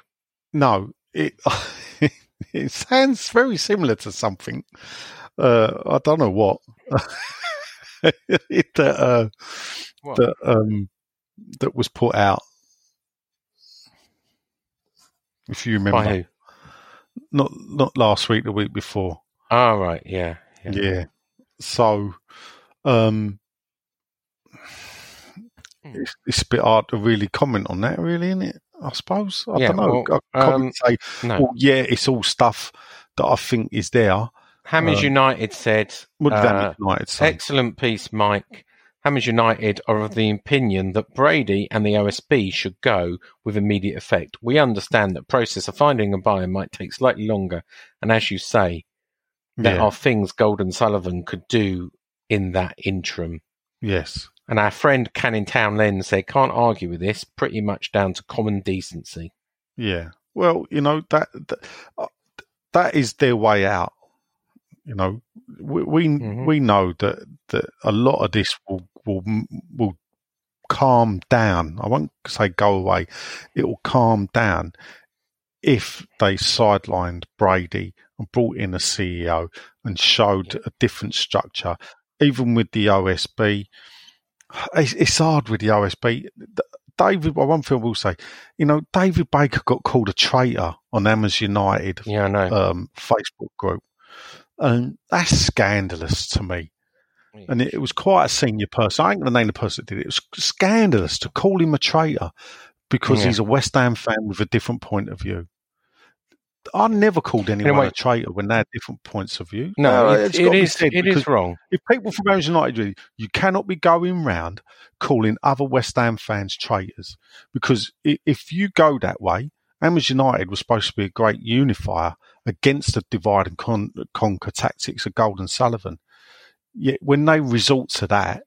no, it it sounds very similar to something. Uh, I don't know what. it, uh, What? that um that was put out. If you remember, By who? not not last week, the week before. Oh, right. Yeah. Yeah. So, um, Hmm. it's, it's a bit hard to really comment on that, really, isn't it? I suppose. I Yeah, don't know. well, I can't um, say, No. well, yeah, it's all stuff that I think is there. Hammers um, United said, What did uh, United say? excellent piece, Mike. Hammers United are of the opinion that Brady and the OSB should go with immediate effect. We understand that process of finding a buyer might take slightly longer, and as you say, there Yeah. are things Gold and Sullivan could do in that interim. Yes. And our friend Canning Town Len said, can't argue with this, pretty much down to common decency. Yeah. Well, you know that that, uh, that is their way out. You know, we we, Mhm. we know that that a lot of this will will will calm down. I won't say go away. It will calm down if they sidelined Brady and brought in a CEO and showed a different structure. Even with the OSB, it's, it's hard with the OSB. David, well, one thing we will say, you know, David Baker got called a traitor on Amers United Yeah, I know. um, Facebook group, and that's scandalous to me. And it, it was quite a senior person. I ain't going to name the person that did it. It was scandalous to call him a traitor because Yeah. he's a West Ham fan with a different point of view. I never called anyone Anyway- a traitor when they had different points of view. no, Uh, it, it's it got to be is. said It wrong. if people from Manchester United, you cannot be going round calling other West Ham fans traitors because if you go that way, Amers United was supposed to be a great unifier against the divide and con- conquer tactics of Gold and Sullivan. Yet when they resort to that,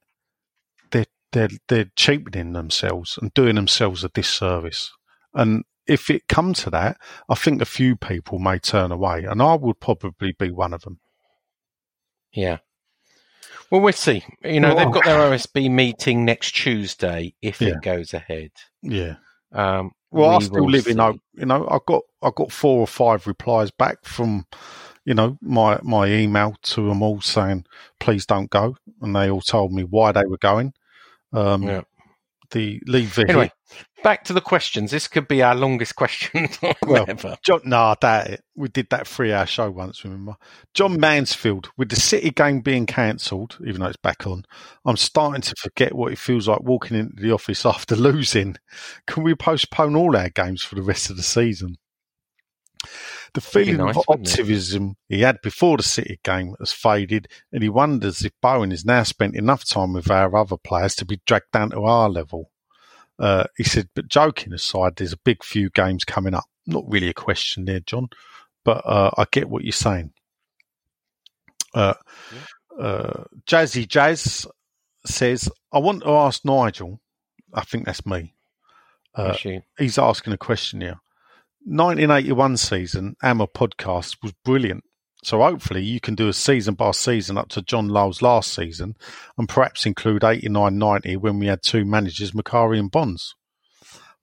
they're they're they're cheapening themselves and doing themselves a disservice. And if it come to that, I think a few people may turn away, and I would probably be one of them. Yeah. Well, we'll see. You know, Well, they've got their OSB meeting next Tuesday if Yeah. it goes ahead. Yeah. Um, Well, I still live in see. hope. You know, I've got I got four or five replies back from, you know, my my email to them all saying, "Please don't go," and they all told me why they were going. Um, Yeah. The leave Anyway, back to the questions. This could be our longest question Well, ever. John, no, I doubt it. We did that three hour show once, remember? John Mansfield, with the City game being cancelled, even though it's back on, I'm starting to forget what it feels like walking into the office after losing. Can we postpone all our games for the rest of the season? The feeling nice, of optimism he had before the City game has faded, and he wonders if Bowen has now spent enough time with our other players to be dragged down to our level. Uh, he said, but joking aside, there's a big few games coming up. Not really a question there, John, but uh, I get what you're saying. Uh, uh, Jazzy Jazz says, I want to ask Nigel, I think that's me. Uh, he's asking a question here. 1981 season, Amma podcast was brilliant. So hopefully you can do a season by season up to John Lyall's last season and perhaps include 89 90 when we had two managers, Macari and Bonds.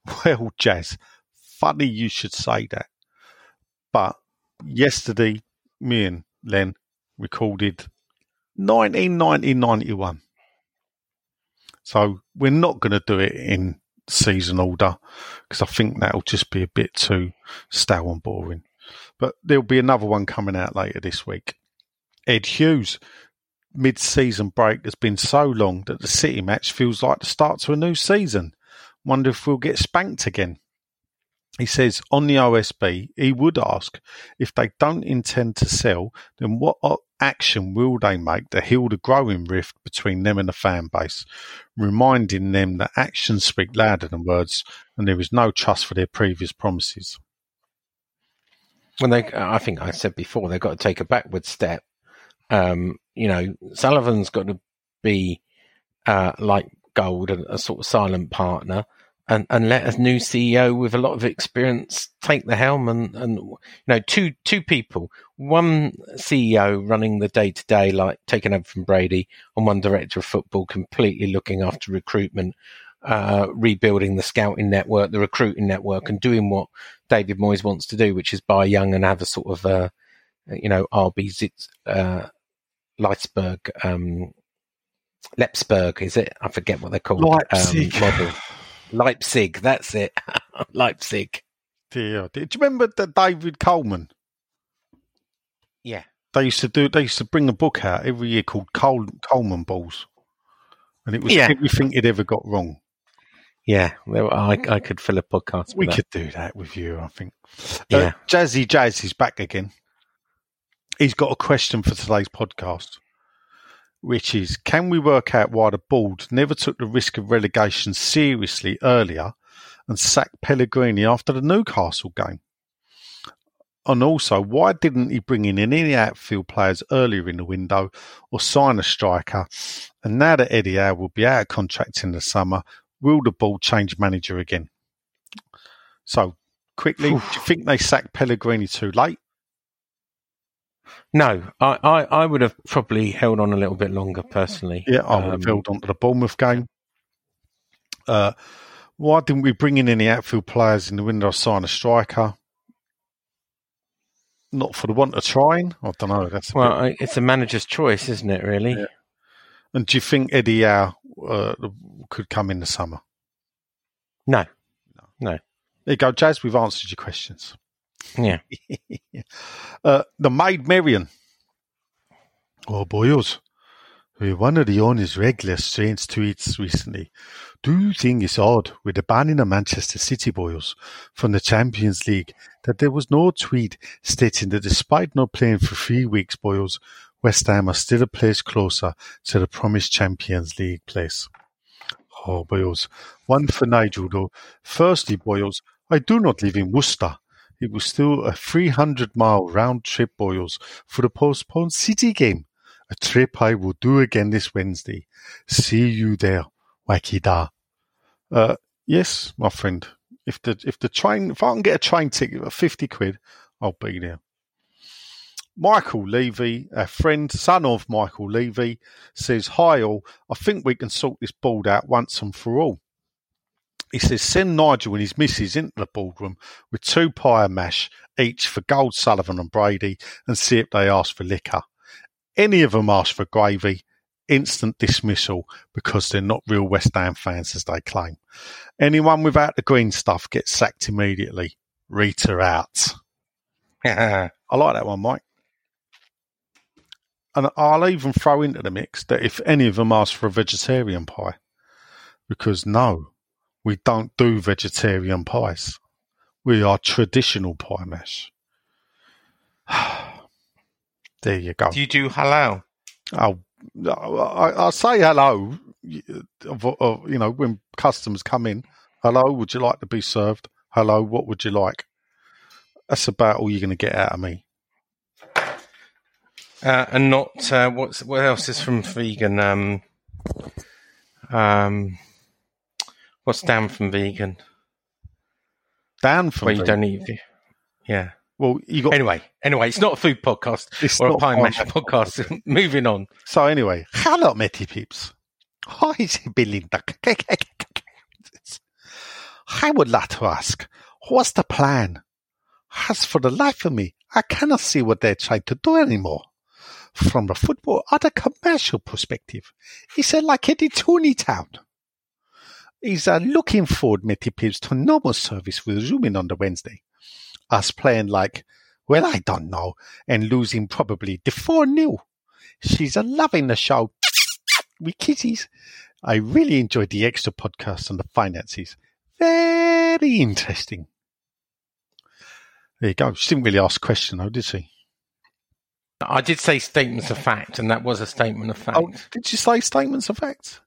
Well, Jazz, funny you should say that. But yesterday, me and Len recorded 1990 91. So we're not going to do it in season order because I think that'll just be a bit too stale and boring. But there'll be another one coming out later this week. Ed Hughes, mid season break has been so long that the City match feels like the start to a new season. Wonder if we'll get spanked again. He says on the OSB, he would ask if they don't intend to sell, then what action will they make to heal the growing rift between them and the fan base, reminding them that actions speak louder than words and there is no trust for their previous promises. when they, I think I said before, they've got to take a backward step. Um, you know, Sullivan's got to be uh, like gold, a, a sort of silent partner, and, and let a new CEO with a lot of experience take the helm. And, and you know, two two people, one CEO running the day to day, like taking over from Brady, and one director of football, completely looking after recruitment. Uh, rebuilding the scouting network, the recruiting network, and doing what David Moyes wants to do, which is buy young and have a sort of, uh, you know, RB Zitz, uh, Leipzig, um, Lepsberg, is it? I forget what they're called. Leipzig. Um, model. Leipzig, that's it. Leipzig. Dear, dear. Do you remember the David Coleman? Yeah. They used to do. They used to bring a book out every year called Cole, Coleman Balls, and it was Yeah. everything he'd ever got wrong. Yeah. I, I could fill a podcast with We could do that with you, I think. Yeah. Uh, Jazzy Jazz is back again. He's got a question for today's podcast, which is Can we work out why the board never took the risk of relegation seriously earlier and sacked Pellegrini after the Newcastle game? And also, why didn't he bring in any outfield players earlier in the window or sign a striker? And now that Eddie Howe will be out of contract in the summer, will the board change manager again? So, quickly, do you think they sacked Pellegrini too late? No, I, I, I would have probably held on a little bit longer personally. Yeah, I would have Um, held on to the Bournemouth game. Uh, why didn't we bring in any outfield players in the window sign a striker? Not for the want of trying. I don't know. That's Well, bit- it's a manager's choice, isn't it, really? Yeah. and do you think Eddie Howe uh, could come in the summer? No. No. There you go, Jazz. We've answered your questions. Yeah. Uh, the maid Marian. Oh, boys. Uh, One of the owner's regular strange tweets recently. Do you think it's odd with the banning of Manchester City boys from the Champions League that there was no tweet stating that despite not playing for three weeks, boys, West Ham are still a place closer to the promised Champions League place? Oh, boys. One for Nigel, though. Firstly, boys, I do not live in Worcester. It was still a 300 mile round trip, boys, for the postponed City game. A trip I will do again this Wednesday. See you there, Wacky da. Uh, yes, my friend. If the if the train if I can get a train ticket for fifty quid, I'll be there. Michael Levy, a friend, son of Michael Levy, says, Hi all, I think we can sort this board out once and for all. He says, Send Nigel and his missus into the boardroom with two pie and mash each for Gold, Sullivan and Brady and see if they ask for liquor. Any of them ask for gravy, instant dismissal because they're not real West Ham fans as they claim. Anyone without the green stuff gets sacked immediately. Rita out. I like that one, Mike. And I'll even throw into the mix that if any of them ask for a vegetarian pie, because no, we don't do vegetarian pies. We are traditional pie mash. there you go. Do you do halal? Oh, I, I say hello. You know, when customers come in, hello, would you like to be served? Hello, what would you like? That's about all you're going to get out of me. Uh, and not uh, what's what else is from vegan? Um, um, what's down from vegan? Dan from Where you vegan. don't eat. ve- Yeah. Well, you got Anyway, anyway, it's not a food podcast It's or a pie pie mash mash podcast. Moving on. So anyway, hello, Matty peeps. Hi, Belinda. I would like to ask, what's the plan? As for the life of me, I cannot see what they're trying to do anymore. From a football or the commercial perspective, it's uh, like Eddie Tooney Town. He's uh, looking forward, peeps, to normal service resuming on the Wednesday. Us playing like, well, I don't know, and losing probably the 4 0. She's a loving the show. We kisses. I really enjoyed the extra podcast on the finances. Very interesting. There you go. She didn't really ask a question though, did she? I did say statements of fact, and that was a statement of fact. Oh, did you say statements of facts?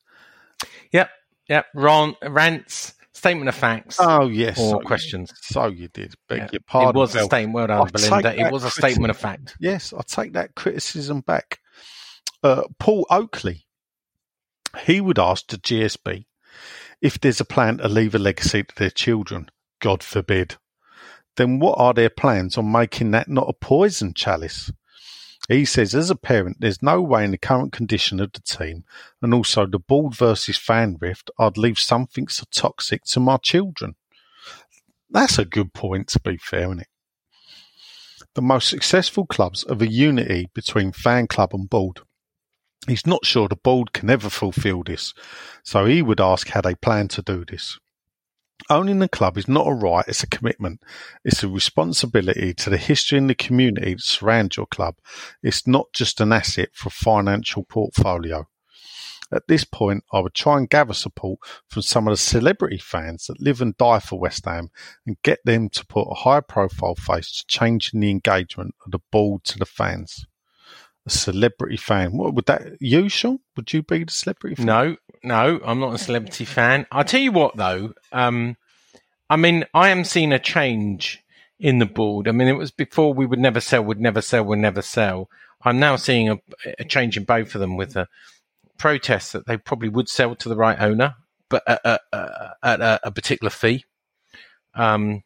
Yep. Ron, rants, statement of facts, Oh, yes. or so, questions. So you did. Beg Yeah. your pardon. it was a statement. Well done, Belinda. It was a criticism. statement of fact. Yes, I take that criticism back. Uh, Paul Oakley, he would ask the GSB if there's a plan to leave a legacy to their children. God forbid. Then what are their plans on making that not a poison chalice? He says, as a parent, there's no way in the current condition of the team and also the board versus fan rift, I'd leave something so toxic to my children. That's a good point, to be fair, isn't it? The most successful clubs are the unity between fan club and board. He's not sure the board can ever fulfil this, so he would ask how they plan to do this. Owning the club is not a right, it's a commitment. It's a responsibility to the history and the community that surround your club. It's not just an asset for a financial portfolio. At this point, I would try and gather support from some of the celebrity fans that live and die for West Ham and get them to put a high profile face to changing the engagement of the board to the fans. A celebrity fan. What would that you, Sean? Would you be the celebrity fan? No, no, I'm not a celebrity fan. I'll tell you what, though. Um, I mean, I am seeing a change in the board. I mean, it was before we would never sell, would never sell, would never sell. I'm now seeing a, a change in both of them with the protests that they probably would sell to the right owner, but at, at, at a, a particular fee. Um,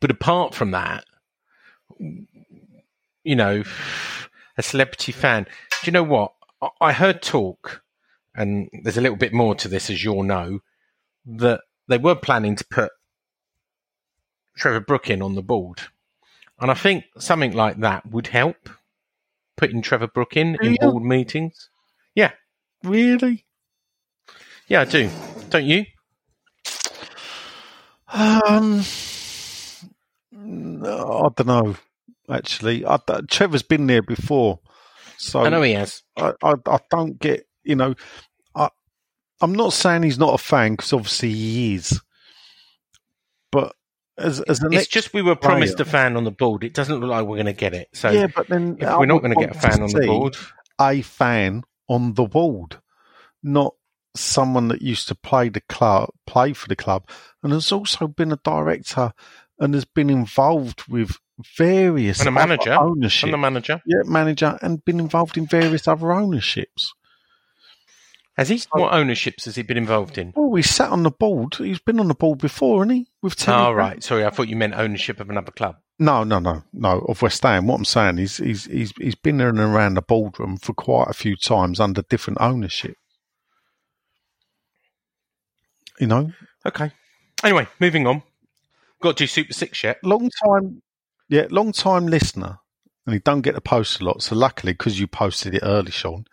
but apart from that, you know, a celebrity fan. Do you know what? I- heard talk, and there's a little bit more to this, as you'll know, that they were planning to put Trevor Brooking on the board. And I think something like that would help, putting Trevor Brooking in Yeah. board meetings. Yeah, Really? yeah, I do. Don't you? Um, I don't know. Actually, I, Trevor's been there before, so I know he has. I, I, I don't get. You know, I, I'm not saying he's not a fan because obviously he is, but as as an It's just we were promised player- a fan on the board. It doesn't look like we're going to get it. So yeah, but then if we're not going to get a fan on the board, a fan on the board, not someone that used to play the club, play for the club, and has also been a director and has been involved with various And a manager. ownership, I'm the manager. yeah, manager, and been involved in various other ownerships. Has he? What ownerships has he been involved in? Well, he sat on the board. He's been on the board before, hasn't he? With Oh, Telegraph? right. Sorry, I thought you meant ownership of another club. No, no, no, no. Of West Ham. What I'm saying is, he's he's he's been there and around the boardroom for quite a few times under different ownership. You know, Okay. Anyway, moving on. Got to do Super Six yet? long time, yeah, long time listener, and he don't get to post a lot. So luckily, because you posted it early, Sean.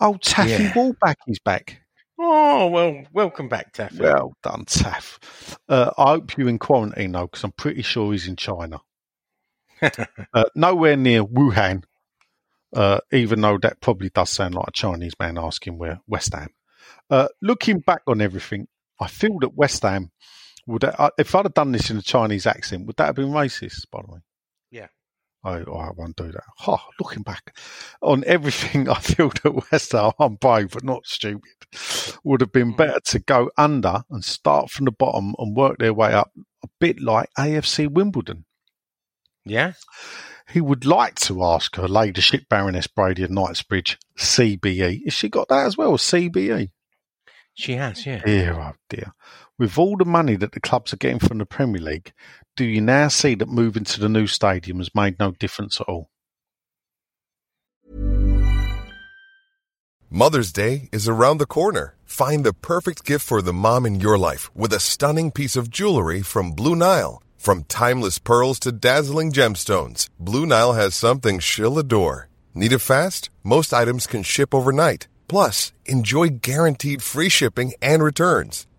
Oh, Taffy Yeah. Wallback is back. Oh well, welcome back, Taffy. Well done, Taff. Uh, I hope you're in quarantine though, because I'm pretty sure he's in China. uh, nowhere near Wuhan, uh, even though that probably does sound like a Chinese man asking where West Ham. Uh, looking back on everything, I feel that West Ham would, uh, if I'd have done this in a Chinese accent, would that have been racist? By the way, Yeah. I, I won't do that. Oh, looking back on everything, I feel that West Ham, I'm brave but not stupid, would have been hmm. better to go under and start from the bottom and work their way up, a bit like AFC Wimbledon. yeah. He would like to ask her ladyship Baroness Brady of Knightsbridge, CBE. Has she got that as well, CBE? She has, yeah. Dear, oh dear. With all the money that the clubs are getting from the Premier League, do you now see that moving to the new stadium has made no difference at all? Mother's Day is around the corner. Find the perfect gift for the mom in your life with a stunning piece of jewelry from Blue Nile. From timeless pearls to dazzling gemstones, Blue Nile has something she'll adore. Need it fast? Most items can ship overnight. Plus, enjoy guaranteed free shipping and returns.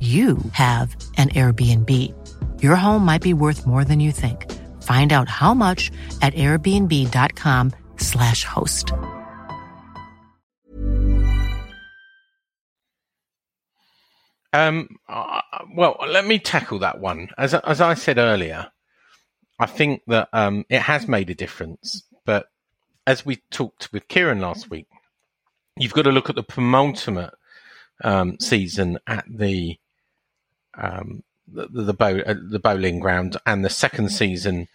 you have an Airbnb. Your home might be worth more than you think. Find out how much at airbnb.com/slash host. Um, well, let me tackle that one. As as I said earlier, I think that um, it has made a difference. But as we talked with Kieran last week, you've got to look at the penultimate um, season at the um, the the, bow, uh, the Boleyn Ground and the second season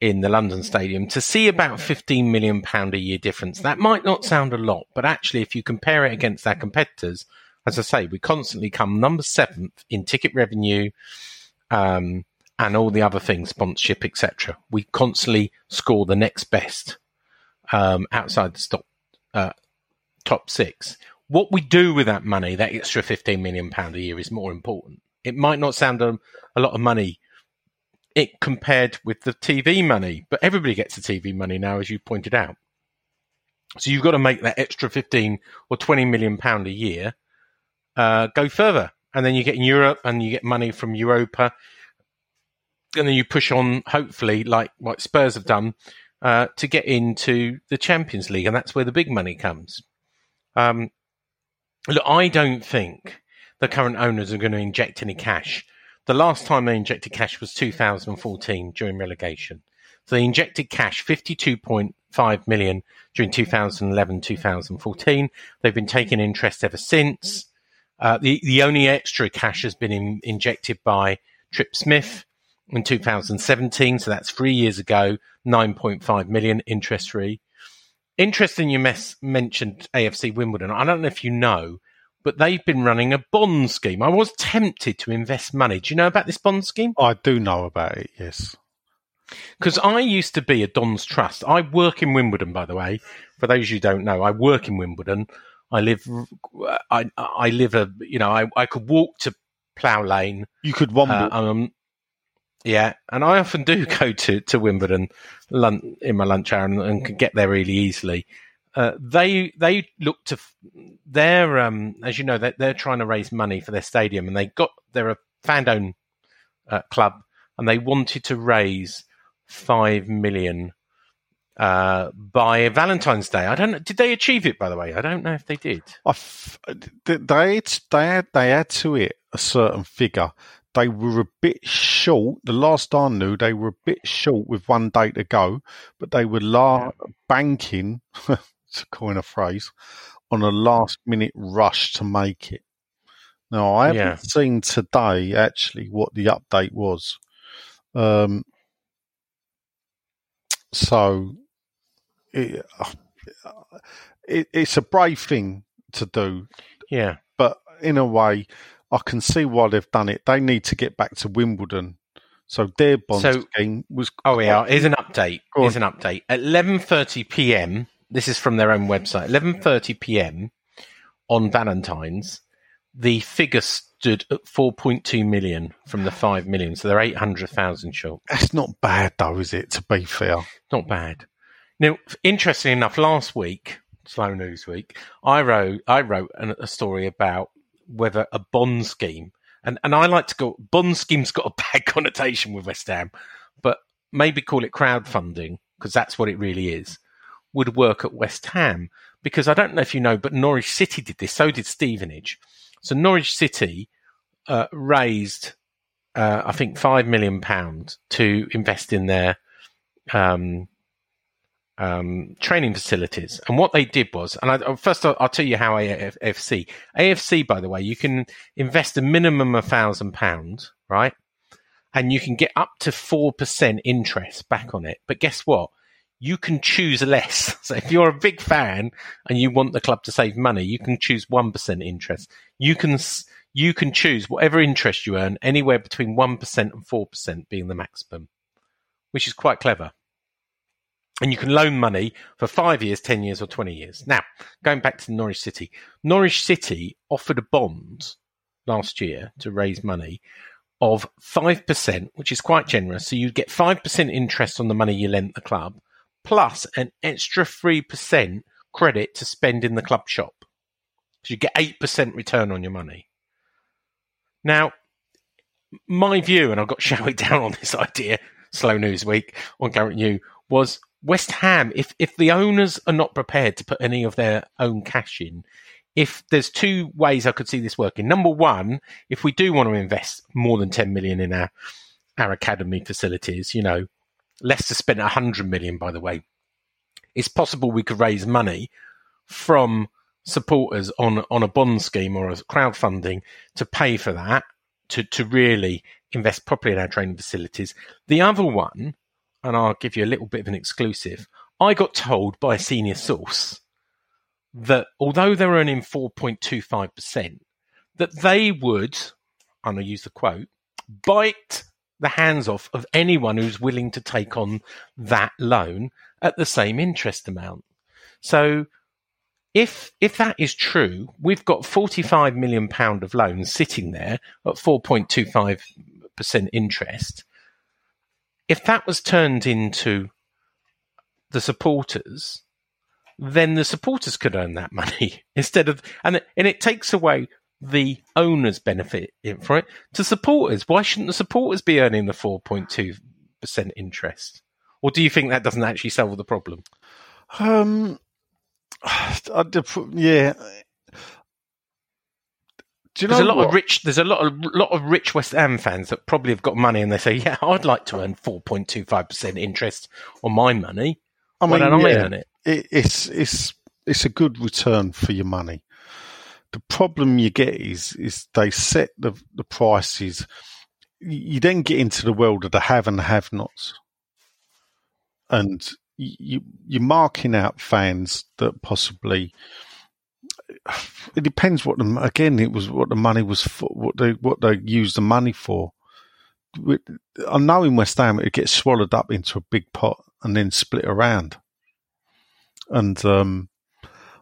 in the London Stadium to see about fifteen million pound a year difference. That might not sound a lot, but actually, if you compare it against our competitors, as I say, we constantly come number seventh in ticket revenue. Um, and all the other things, sponsorship, etc. We constantly score the next best um, outside the top uh, top six. What we do with that money, that extra fifteen million pound a year, is more important. It might not sound a, a lot of money, it compared with the TV money, but everybody gets the TV money now, as you pointed out. So you've got to make that extra fifteen or twenty million pound a year uh, go further, and then you get in Europe and you get money from Europa and then you push on, hopefully, like what Spurs have done, uh, to get into the Champions League, and that's where the big money comes. Um, look, I don't think the current owners are going to inject any cash. The last time they injected cash was 2014 during relegation. So they injected cash, 52.5 million during 2011 2014. They've been taking interest ever since. Uh, the, the only extra cash has been in, injected by Tripp Smith in 2017, so that's three years ago, 9.5 million interest free. Interesting, you mes- mentioned AFC Wimbledon. I don't know if you know, but they've been running a bond scheme. I was tempted to invest money. Do you know about this bond scheme? I do know about it. Yes. Because I used to be a Dons Trust. I work in Wimbledon, by the way. For those you don't know, I work in Wimbledon. I live, I I live a, you know, I, I could walk to Plough Lane. You could one. Uh, um, yeah, and I often do go to to Wimbledon lun- in my lunch hour and, and can get there really easily. Uh, they they look to they're um, as you know they're, they're trying to raise money for their stadium and they got they're a fan owned uh, club and they wanted to raise five million uh, by Valentine's Day. I don't know. Did they achieve it? By the way, I don't know if they did. I f- they they had, they had to it a certain figure. They were a bit short. The last I knew, they were a bit short with one day to go, but they were la- banking, to coin a phrase, on a last minute rush to make it. Now, I haven't Yeah. seen today actually what the update was. Um, so it, it, it's a brave thing to do, Yeah, but in a way, I can see why they've done it. They need to get back to Wimbledon. So their bond So- scheme was. Oh, yeah. Here's an update. Here's an update. At 11:30 p.m. This is from their own website. 11:30 p.m. on Valentine's, the figure stood at 4.2 million from the 5 million, so they're 800,000 short. That's not bad though, is it? To be fair, Not bad. Now, interestingly enough, last week, slow news week, I wrote I wrote an, a story about whether a bond scheme, and, and I like to go bond scheme's got a bad connotation with West Ham, but maybe call it crowdfunding because that's what it really is. Would work at West Ham because I don't know if you know, but Norwich City did this. So did Stevenage. So Norwich City uh, raised, uh, I think, five million pounds to invest in their um, um, training facilities. And what they did was, and I, first I'll, I'll tell you how AFC. AFC, by the way, you can invest a minimum of thousand pounds, right? And you can get up to four percent interest back on it. But guess what? You can choose less. So if you're a big fan and you want the club to save money, you can choose one percent interest. You can you can choose whatever interest you earn, anywhere between one percent and four percent being the maximum, which is quite clever and you can loan money for five years, 10 years, or 20 years. Now, going back to Norwich City, Norwich City offered a bond last year to raise money of 5%, which is quite generous. So you get 5% interest on the money you lent the club, plus an extra 3% credit to spend in the club shop. So you get 8% return on your money. Now, my view, and I got shouted down on this idea, slow news week on Garrett New, was West Ham, if if the owners are not prepared to put any of their own cash in, if there's two ways I could see this working. Number one, if we do want to invest more than 10 million in our our academy facilities, you know, Leicester spent 100 million, by the way. It's possible we could raise money from supporters on on a bond scheme or a crowdfunding to pay for that to to really invest properly in our training facilities. The other one and I'll give you a little bit of an exclusive. I got told by a senior source that although they're earning 4.25%, that they would, and I use the quote, bite the hands off of anyone who's willing to take on that loan at the same interest amount. So if if that is true, we've got 45 million pound of loans sitting there at 4.25% interest if that was turned into the supporters, then the supporters could earn that money instead of, and and it takes away the owners' benefit for it to supporters. Why shouldn't the supporters be earning the four point two percent interest? Or do you think that doesn't actually solve the problem? um, yeah. Do you know There's a lot what? of rich. There's a lot of lot of rich West Ham fans that probably have got money, and they say, "Yeah, I'd like to earn four point two five percent interest on my money. I Why mean, don't I yeah, earn it?" it, it's it's it's a good return for your money. The problem you get is is they set the the prices. You you then get into the world of the have and the have nots, and you you're marking out fans that possibly it depends what the again. It was what the money was for. What they what they used the money for. I know in West Ham it gets swallowed up into a big pot and then split around. And um,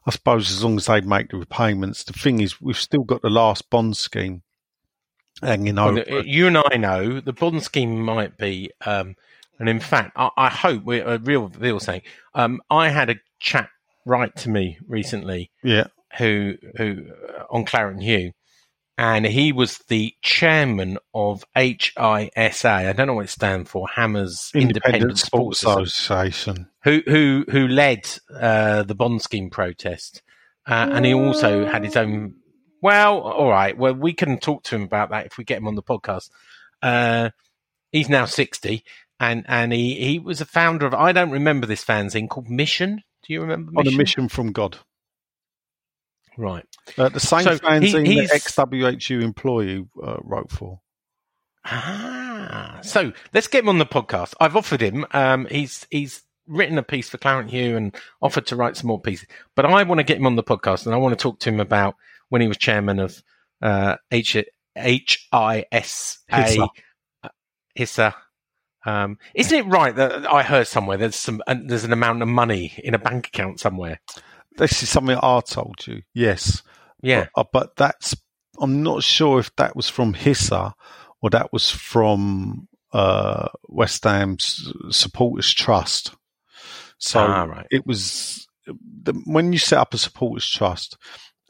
I suppose as long as they make the repayments, the thing is we've still got the last bond scheme hanging Well, over. you and I know the bond scheme might be, um, and in fact, I, I hope we're a real real saying. Um, I had a chap write to me recently yeah, who who uh, on Claret and Hugh, and he was the chairman of HISA. I don't know what it stands for. Hammers Independent, Sports Sports Association. who who who led uh, the bond scheme protest, uh, and he also had his own. Well, all right. Well, we can talk to him about that if we get him on the podcast. Uh, he's now sixty, and and he he was a founder of. I don't remember this fanzine called Mission. Do you remember On Mission? a mission from God. Right. Uh, the same So he- fanzine he's- the ex-WHU employee uh, wrote for. Ah, so let's get him on the podcast. I've offered him. Um, he's he's written a piece for Claret and Hugh and offered to write some more pieces. But I want to get him on the podcast and I want to talk to him about when he was chairman of uh, H H I S A HISA. HISA. Um, isn't it right that I heard somewhere there's some uh, there's an amount of money in a bank account somewhere? This is something I told you. Yes. Yeah. But, uh, but that's, I'm not sure if that was from HISA or that was from uh, West Ham's Supporters Trust. So Ah, right. it was, the, when you set up a Supporters Trust,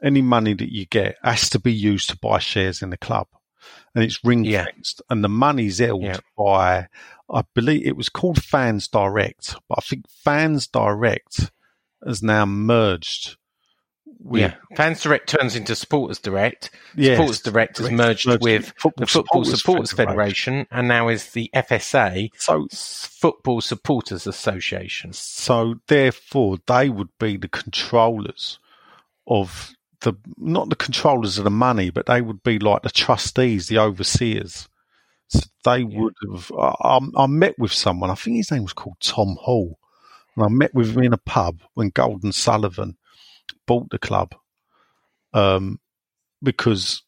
any money that you get has to be used to buy shares in the club. And it's ring Yeah. fenced. And the money's held Yeah. by, I believe it was called Fans Direct, but I think Fans Direct has now merged with yeah. Fans Direct turns into Supporters Direct. Yes. Supporters Direct is merged Merged with Football the Football Supporters Supporters, Federation. Federation. and now is the FSA, So, Football Supporters Association. so therefore, they would be the controllers of the not the controllers of the money, but they would be like the trustees, the overseers. So they would have. I- I met with someone. I think his name was called Tom Hall, and I met with him in a pub when Gold and Sullivan bought the club, um, because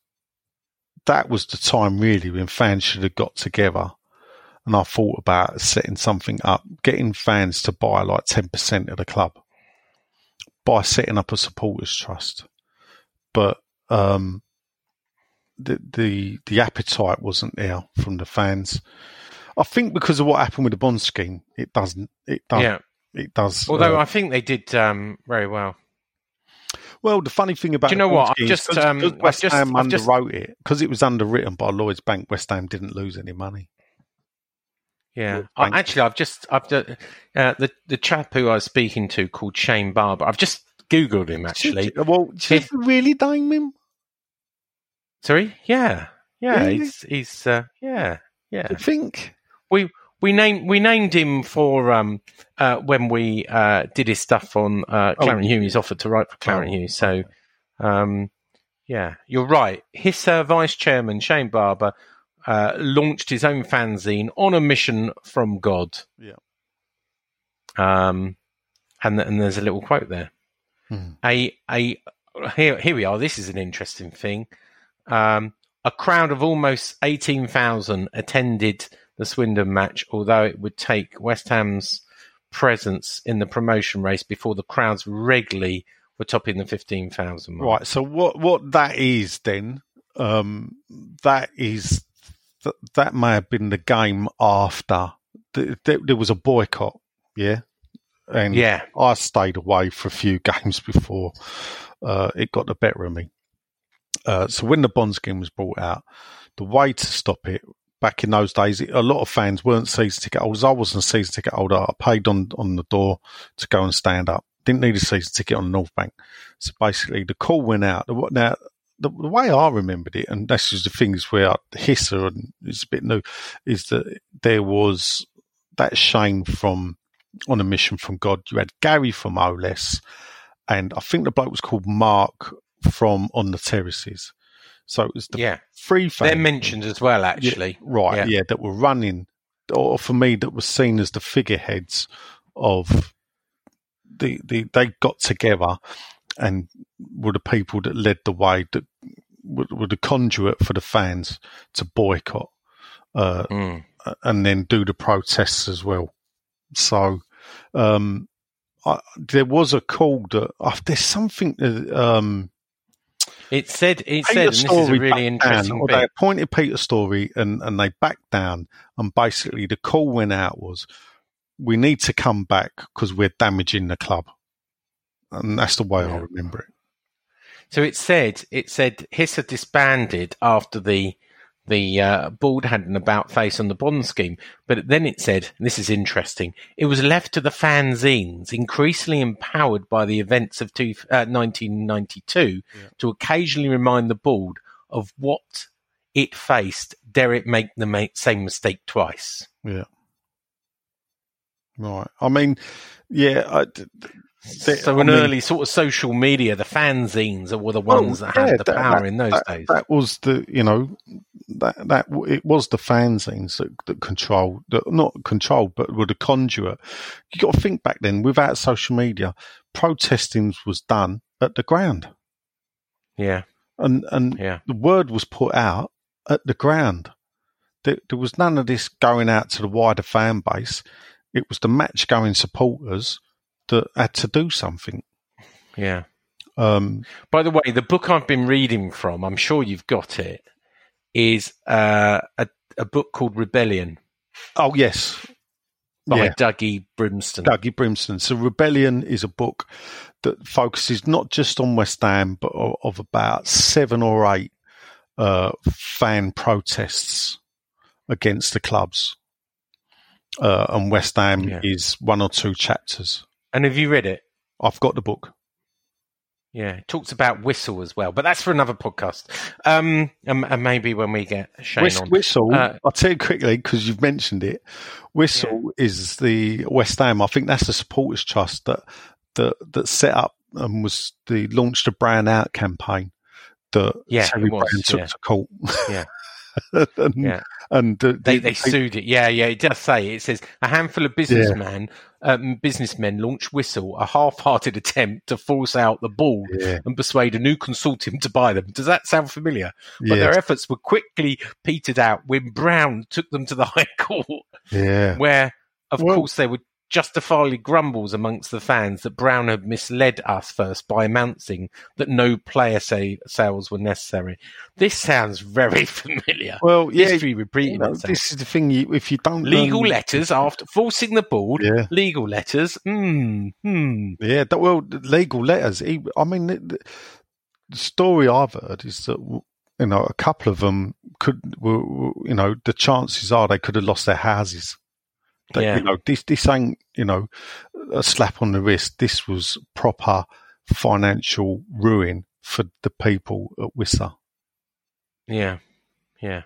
that was the time really when fans should have got together. And I thought about setting something up, getting fans to buy like 10% of the club by setting up a supporters trust. But, um, the, the, the appetite wasn't there from the fans. I think because of what happened with the bond scheme, it doesn't, it does, Yeah. It does. Although uh, I think they did um, very well. well, the funny thing about Do you know what? I've is just, 'cause- um, 'cause I've West just- Ham just- underwrote it because it was underwritten by Lloyd's Bank. West Ham didn't lose any money. Yeah, I, actually, I've just I've uh, the the chap who I was speaking to called Shane Barber. I've just googled him actually. well, He- we really name him? Sorry, yeah, yeah, Really? he's he's uh, yeah yeah. I think. We we named we named him for um uh when we uh did his stuff on uh Oh, Claret and Hugh's. He's offered to write for Clarence Oh, Hughes. So um yeah, you're right. His uh, vice chairman Shane Barber uh, launched his own fanzine on a mission from God. Yeah. Um, and and there's a little quote there. Hmm. A a here here we are. This is an interesting thing. Um, a crowd of almost eighteen thousand attended the Swindon match, although it would take West Ham's presence in the promotion race before the crowds regularly were topping the fifteen thousand mark. Right. So what what that is then? Um, that is th- that may have been the game after th- th- there was a boycott. Yeah. And Yeah, I stayed away for a few games before uh, it got the better of me. Uh, so when the bond scheme was brought out, the way to stop it back in those days, a lot of fans weren't season ticket holders. I wasn't a season ticket holder. I paid on on the door to go and stand up. Didn't need a season ticket on the North Bank. So basically, the call went out. The- Now, the, the way I remembered it, and this is the things where HISA and it's a bit new, is that there was that Shane from on a mission from God. You had Gary from OLS, and I think the bloke was called Mark from On the Terraces. So it was the yeah. three They're mentioned as well, actually. right? Yeah. Yeah. that were running, or for me, that was seen as the figureheads of the the. They got together and were the people that led the way that were, were the conduit for the fans to boycott uh, Mm. and then do the protests as well. So um, I, there was a call that oh, there's something that um, It said, it Peter said, and this is a really interesting down, or bit. they appointed Peter Storrie and, and they backed down. And basically, the call went out was, we need to come back because we're damaging the club. And that's the way I remember it. So it said it said HISA disbanded after the the uh, board had an about face on the bond scheme, but then it said, this is interesting, it was left to the fanzines, increasingly empowered by the events of two, uh, 1992, to occasionally remind the board of what it faced. Dare it make the ma- same mistake twice? Yeah. Right. I mean, yeah. I, d- d- They- so I an mean- early sort of social media, the fanzines were the Well, ones that yeah, had the that- power that- in those that, days. That was the you know that that it was the fanzines that, that controlled that not controlled but were the conduit. You got to think back then without social media, protesting was done at the ground, yeah, and and yeah. the word was put out at the ground. There, there was none of this going out to the wider fan base. It was the match going supporters that had to do something. Yeah. Um, By the way, the book I've been reading from, I'm sure you've got it, is uh, a, a book called Rebellion oh yes, by yeah. Dougie Brimson. Dougie Brimson. So Rebellion is a book that focuses not just on West Ham, but of, of about seven or eight uh, fan protests against the clubs. Uh, and West Ham Yeah. is one or two chapters. And have you read it? I've got the book. Yeah, it talks about Whistle as well, but that's for another podcast. Um, and, and maybe when we get Shane Whis- on. Whistle, Uh, I'll tell you quickly because you've mentioned it. Whistle is the West Ham. I think that's the supporters trust that that that set up and was the launched the Brown Out campaign that Yeah, Terry was, Brown took yeah. to court. Yeah. and, Yeah. and the, They the- they sued it. Yeah, yeah. It does say it says a handful of businessmen um, businessmen launch Whistle, a half-hearted attempt to force out the board Yeah. and persuade a new consortium to buy them. Does that sound familiar? But yeah, their efforts were quickly petered out when Brown took them to the High Court, yeah. where, of Well- course, they were justifiably grumbles amongst the fans that Brown had misled us first by announcing that no player sa- sales were necessary. This sounds very familiar. Well, yeah. History you know, itself. this is the thing. You, if you don't Legal learn- letters after forcing the board. Yeah. Legal letters. Hmm. Hmm. Yeah, that, well, legal letters. I mean, the, the- story I've heard is that you know a couple of them could, were, you know, the chances are they could have lost their houses. Yeah. You know, this this ain't you know a slap on the wrist. This was proper financial ruin for the people at Wissa. Yeah. Yeah.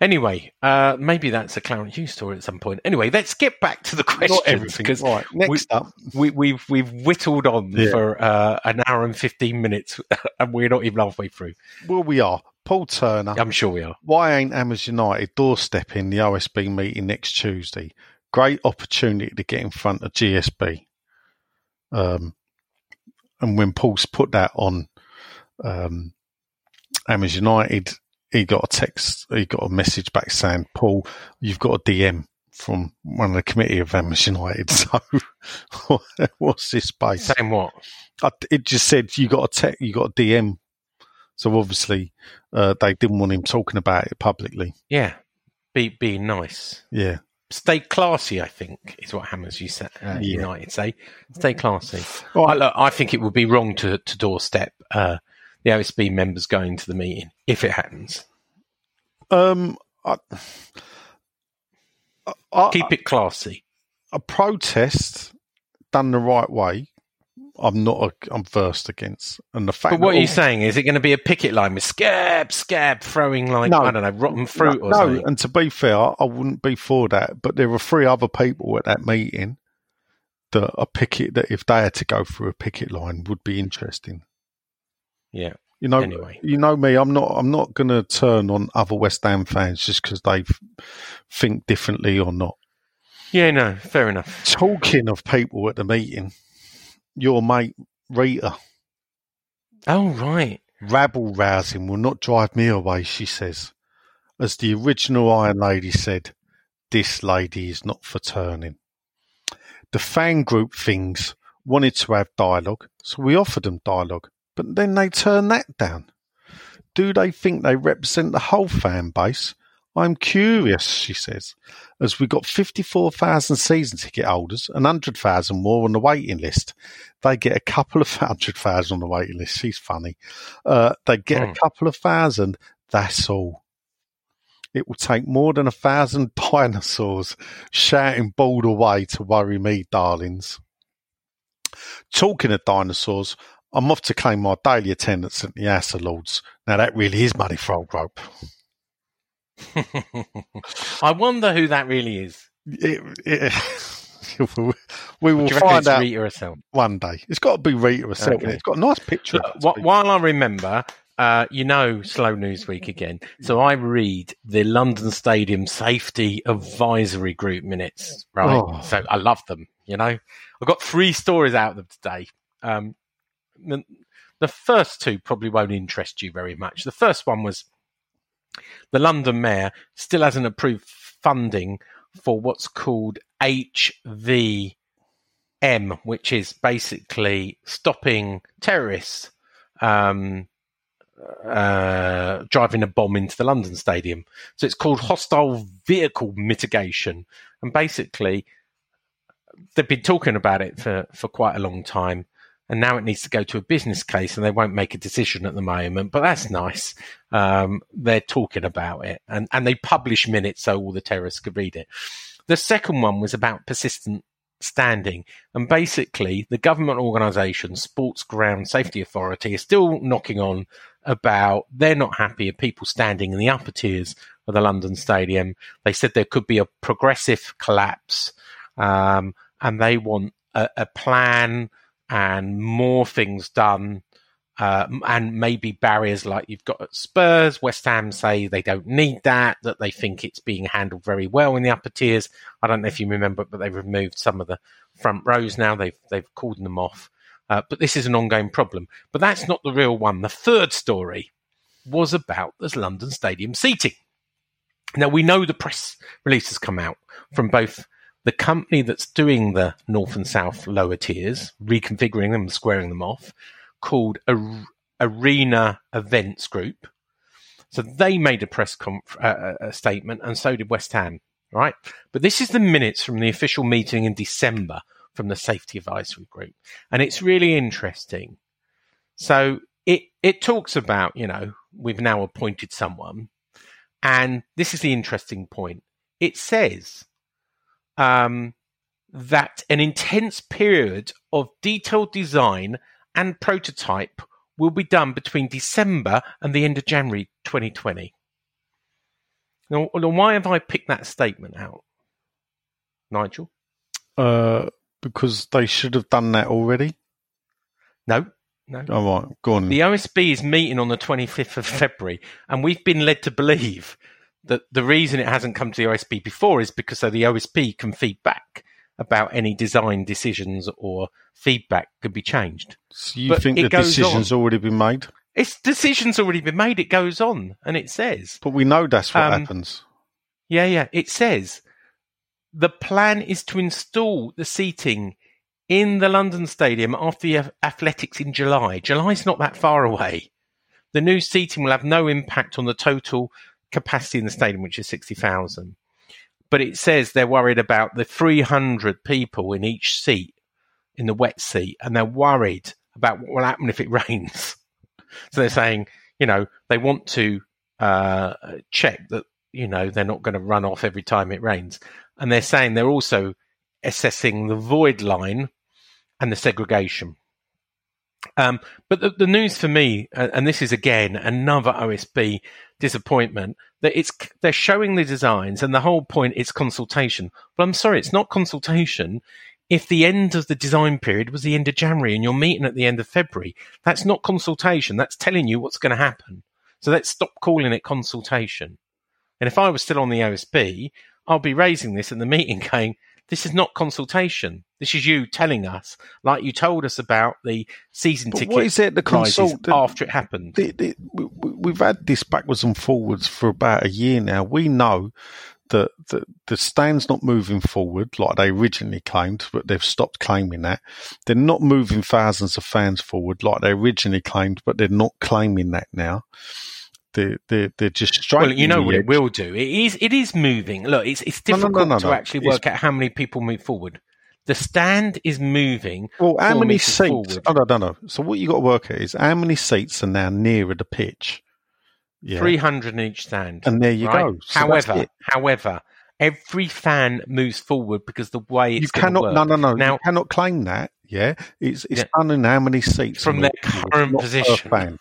Anyway, uh, maybe that's a Claret and Hugh's story at some point. Anyway, let's get back to the questions because Right, next up, we, we've we've whittled on Yeah. for uh, an hour and fifteen minutes, and we're not even halfway through. well, we are Paul Turner. I'm sure we are. Why ain't Amers United doorstepping the OSB meeting next Tuesday? Great opportunity to get in front of GSB. Um, and when Paul's put that on um, Amers United, he got a text, he got a message back saying, Paul, you've got a DM from one of the committee of Amers United. So what's this space? Saying what? I, it just said you got a tech, you got a DM. So obviously, uh, they didn't want him talking about it publicly. Yeah, be be nice. Yeah, Stay classy, I think, is what Hammers you say, uh, Yeah. United say. Stay classy. Right. I, look, I think it would be wrong to, to doorstep uh, the OSB members going to the meeting if it happens. um, I, I, Keep it classy. a protest done the right way. I'm not. A, I'm versed against, and the fact. But what are you saying? Is it going to be a picket line with scab, scab, throwing like, No. I don't know, rotten fruit no, or no, and to be fair, I wouldn't be for that. But there were three other people at that meeting that a picket that if they had to go through a picket line would be interesting. Yeah. You know, Anyway. you know me. I'm not. I'm not going to turn on other West Ham fans just because they think differently or not. Yeah, no, fair enough. Talking of people at the meeting, your mate Rita Oh, right. Rabble rousing will not drive me away, she says. As the original Iron Lady said, this lady is not for turning. The fan group things wanted to have dialogue, so we offered them dialogue, but then they turned that down. Do they think they represent the whole fan base? I'm curious, she says, as we've got 54,000 season ticket holders and 100,000 more on the waiting list. They get a couple of hundred thousand on the waiting list. She's funny. Uh, they get Hmm. a couple of thousand. That's all. It will take more than a thousand dinosaurs shouting bald away to worry me, darlings. Talking of dinosaurs, I'm off to claim my daily attendance at the Lords. Now that really is money for old rope. I wonder who that really is. It, it, we will Do you reckon find out Rita herself? one day. It's got to be Rita herself. Okay. It's got a nice picture. Look, wh- while I remember, uh, you know, slow news week again. So I read the London Stadium Safety Advisory Group minutes, right? Oh. So I love them. You know, I've got three stories out of them today. Um, the, the first two probably won't interest you very much. The first one was the London Mayor still hasn't approved funding for what's called HVM, which is basically stopping terrorists um, uh, driving a bomb into the London Stadium. So it's called hostile vehicle mitigation, and basically they've been talking about it for, for quite a long time. And now it needs to go to a business case, and they won't make a decision at the moment. But that's nice. Um, they're talking about it, and, and they publish minutes so all the terrorists could read it. The second one was about persistent standing, and basically the government organisation, Sports Ground Safety Authority, is still knocking on about they're not happy of people standing in the upper tiers of the London Stadium. They said there could be a progressive collapse, um, and they want a, a plan and more things done. Uh, and maybe barriers like you've got at Spurs. West Ham say they don't need that, that they think it's being handled very well in the upper tiers. I don't know if you remember, but they've removed some of the front rows now. They've they've called them off. Uh, but this is an ongoing problem. But that's not the real one. The third story was about this London Stadium seating. Now we know the press release has come out from both the company that's doing the north and south lower tiers, reconfiguring them, squaring them off, called Ar- Arena Events Group. So they made a press conf- uh, a statement, and so did West Ham, right? But this is the minutes from the official meeting in December from the Safety Advisory Group, and it's really interesting. So it it talks about you know we've now appointed someone, and this is the interesting point. It says um, that an intense period of detailed design and prototype will be done between December and the end of January 2020. Now, why have I picked that statement out, Nigel? uh, because they should have done that already. No, no. All right, go on. The OSB is meeting on the 25th of February, and we've been led to believe that the reason it hasn't come to the OSB before is because so the OSB can feed back about any design decisions or feedback could be changed. so you but think the decision's already been made? Its decision's already been made. It goes on, and it says, But we know that's what Um, happens. yeah, yeah, it says the plan is to install the seating in the London Stadium after the athletics in July. July's not that far away. The new seating will have no impact on the total capacity in the stadium, which is 60,000. But it says they're worried about the 300 people in each seat in the wet seat, and they're worried about what will happen if it rains. So they're saying, you know, they want to uh, check that, you know, they're not going to run off every time it rains. And they're saying they're also assessing the void line and the segregation. Um, but the, the news for me, and this is again another OSB disappointment, that it's they're showing the designs, and the whole point is consultation. But I'm sorry, it's not consultation. If the end of the design period was the end of January and you're meeting at the end of February, that's not consultation. That's telling you what's going to happen. So let's stop calling it consultation. And if I was still on the OSB, I'll be raising this in the meeting, going, This is not consultation. This is you telling us, like you told us about the season But ticket what is it, the consult- the- after it happened. the, the, we, we- we've had this backwards and forwards for about a year now. We know that the, the stand's not moving forward like they originally claimed, but they've stopped claiming that. They're not moving thousands of fans forward like they originally claimed, but they're not claiming that now. They're, they're, they're just straight. well, you know what it will do. It is it is moving. Look, it's it's No, no, no, difficult no, to actually It's- work out how many people move forward. The stand is moving. Well, how many seats? forward. Oh, no, no, no. So what you got to work out is how many seats are now nearer the pitch. Yeah. Three hundred in each stand. And there you right? go. So however, however, every fan moves forward because the way it's you cannot. No, no, no. Now, you cannot claim that. Yeah, it's it's Yeah. done in how many seats From their the current position. Fan.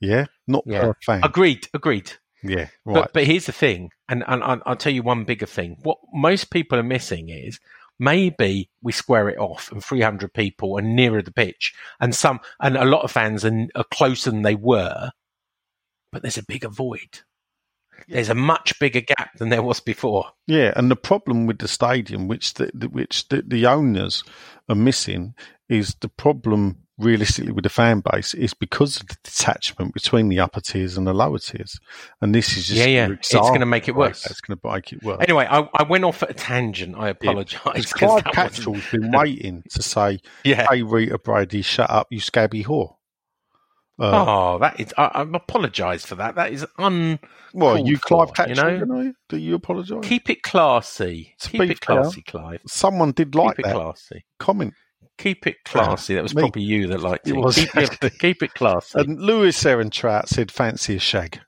Yeah, not Yeah. per fan. agreed, agreed. Yeah, right. But but here's the thing, and, and I'll, I'll tell you one bigger thing. What most people are missing is maybe we square it off, and 300 people are nearer the pitch, and some and a lot of fans are, are closer than they were, but there's a bigger void. There's a much bigger gap than there was before. Yeah, and the problem with the stadium, which the, the which the, the owners are missing, is the problem realistically with the fan base is because of the detachment between the upper tiers and the lower tiers, and this is just Yeah, yeah. It's gonna make it worse. It's going to make it worse. Anyway, I, I went off at a tangent. I apologise. Because 'cause Clive Catchall's been waiting to say, Yeah. "Hey, Rita Brady, shut up, you scabby whore." Uh, Oh, that is. I, I apologise for that. That is un. well, you Clive Catchall, you know? Do you apologise? Keep it classy. To Keep it classy, Clive. Someone did like Keep it that classy. comment. Keep it classy. That was me. probably you that liked It it. was, keep, it, keep it classy. And Lewis Ehrentrout said, "Fancy a shag."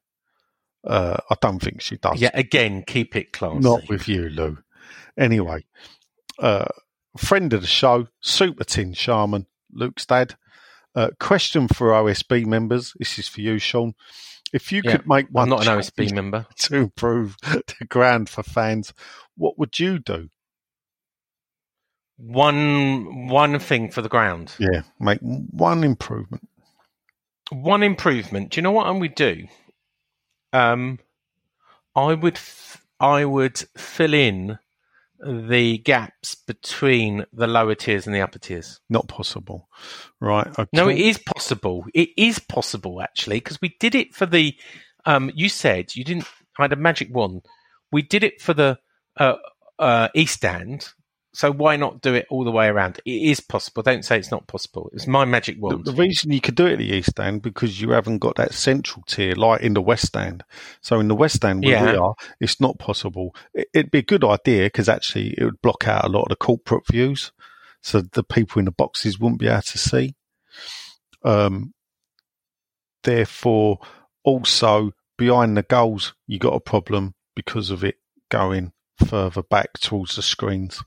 Uh, I don't think she does. yeah, again, keep it classy. Not with you, Lou. Anyway, uh, friend of the show, Super Tin Shaman, Luke's dad. Uh, question for OSB members. This is for you, Sean. If you Yeah, could make one I'm not an OSB member. to improve the ground for fans, what would you do? One one thing for the ground. Yeah, make one improvement. One improvement. Do you know what I would do? Um, I would f- I would fill in the gaps between the lower tiers and the upper tiers. Not possible, right? Okay. No, it is possible. It is possible actually because we did it for the. Um, you said you didn't. I had a magic wand. We did it for the uh, uh, East End. So why not do it all the way around? It is possible. Don't say it's not possible. It's my magic The, wand. the reason you could do it at the East End because you haven't got that central tier like in the West End. So in the West End where we are, it's not possible. It, it'd be a good idea because actually it would block out a lot of the corporate views, so the people in the boxes wouldn't be able to see. Um, therefore, also behind the goals, you got a problem because of it going further back towards the screens,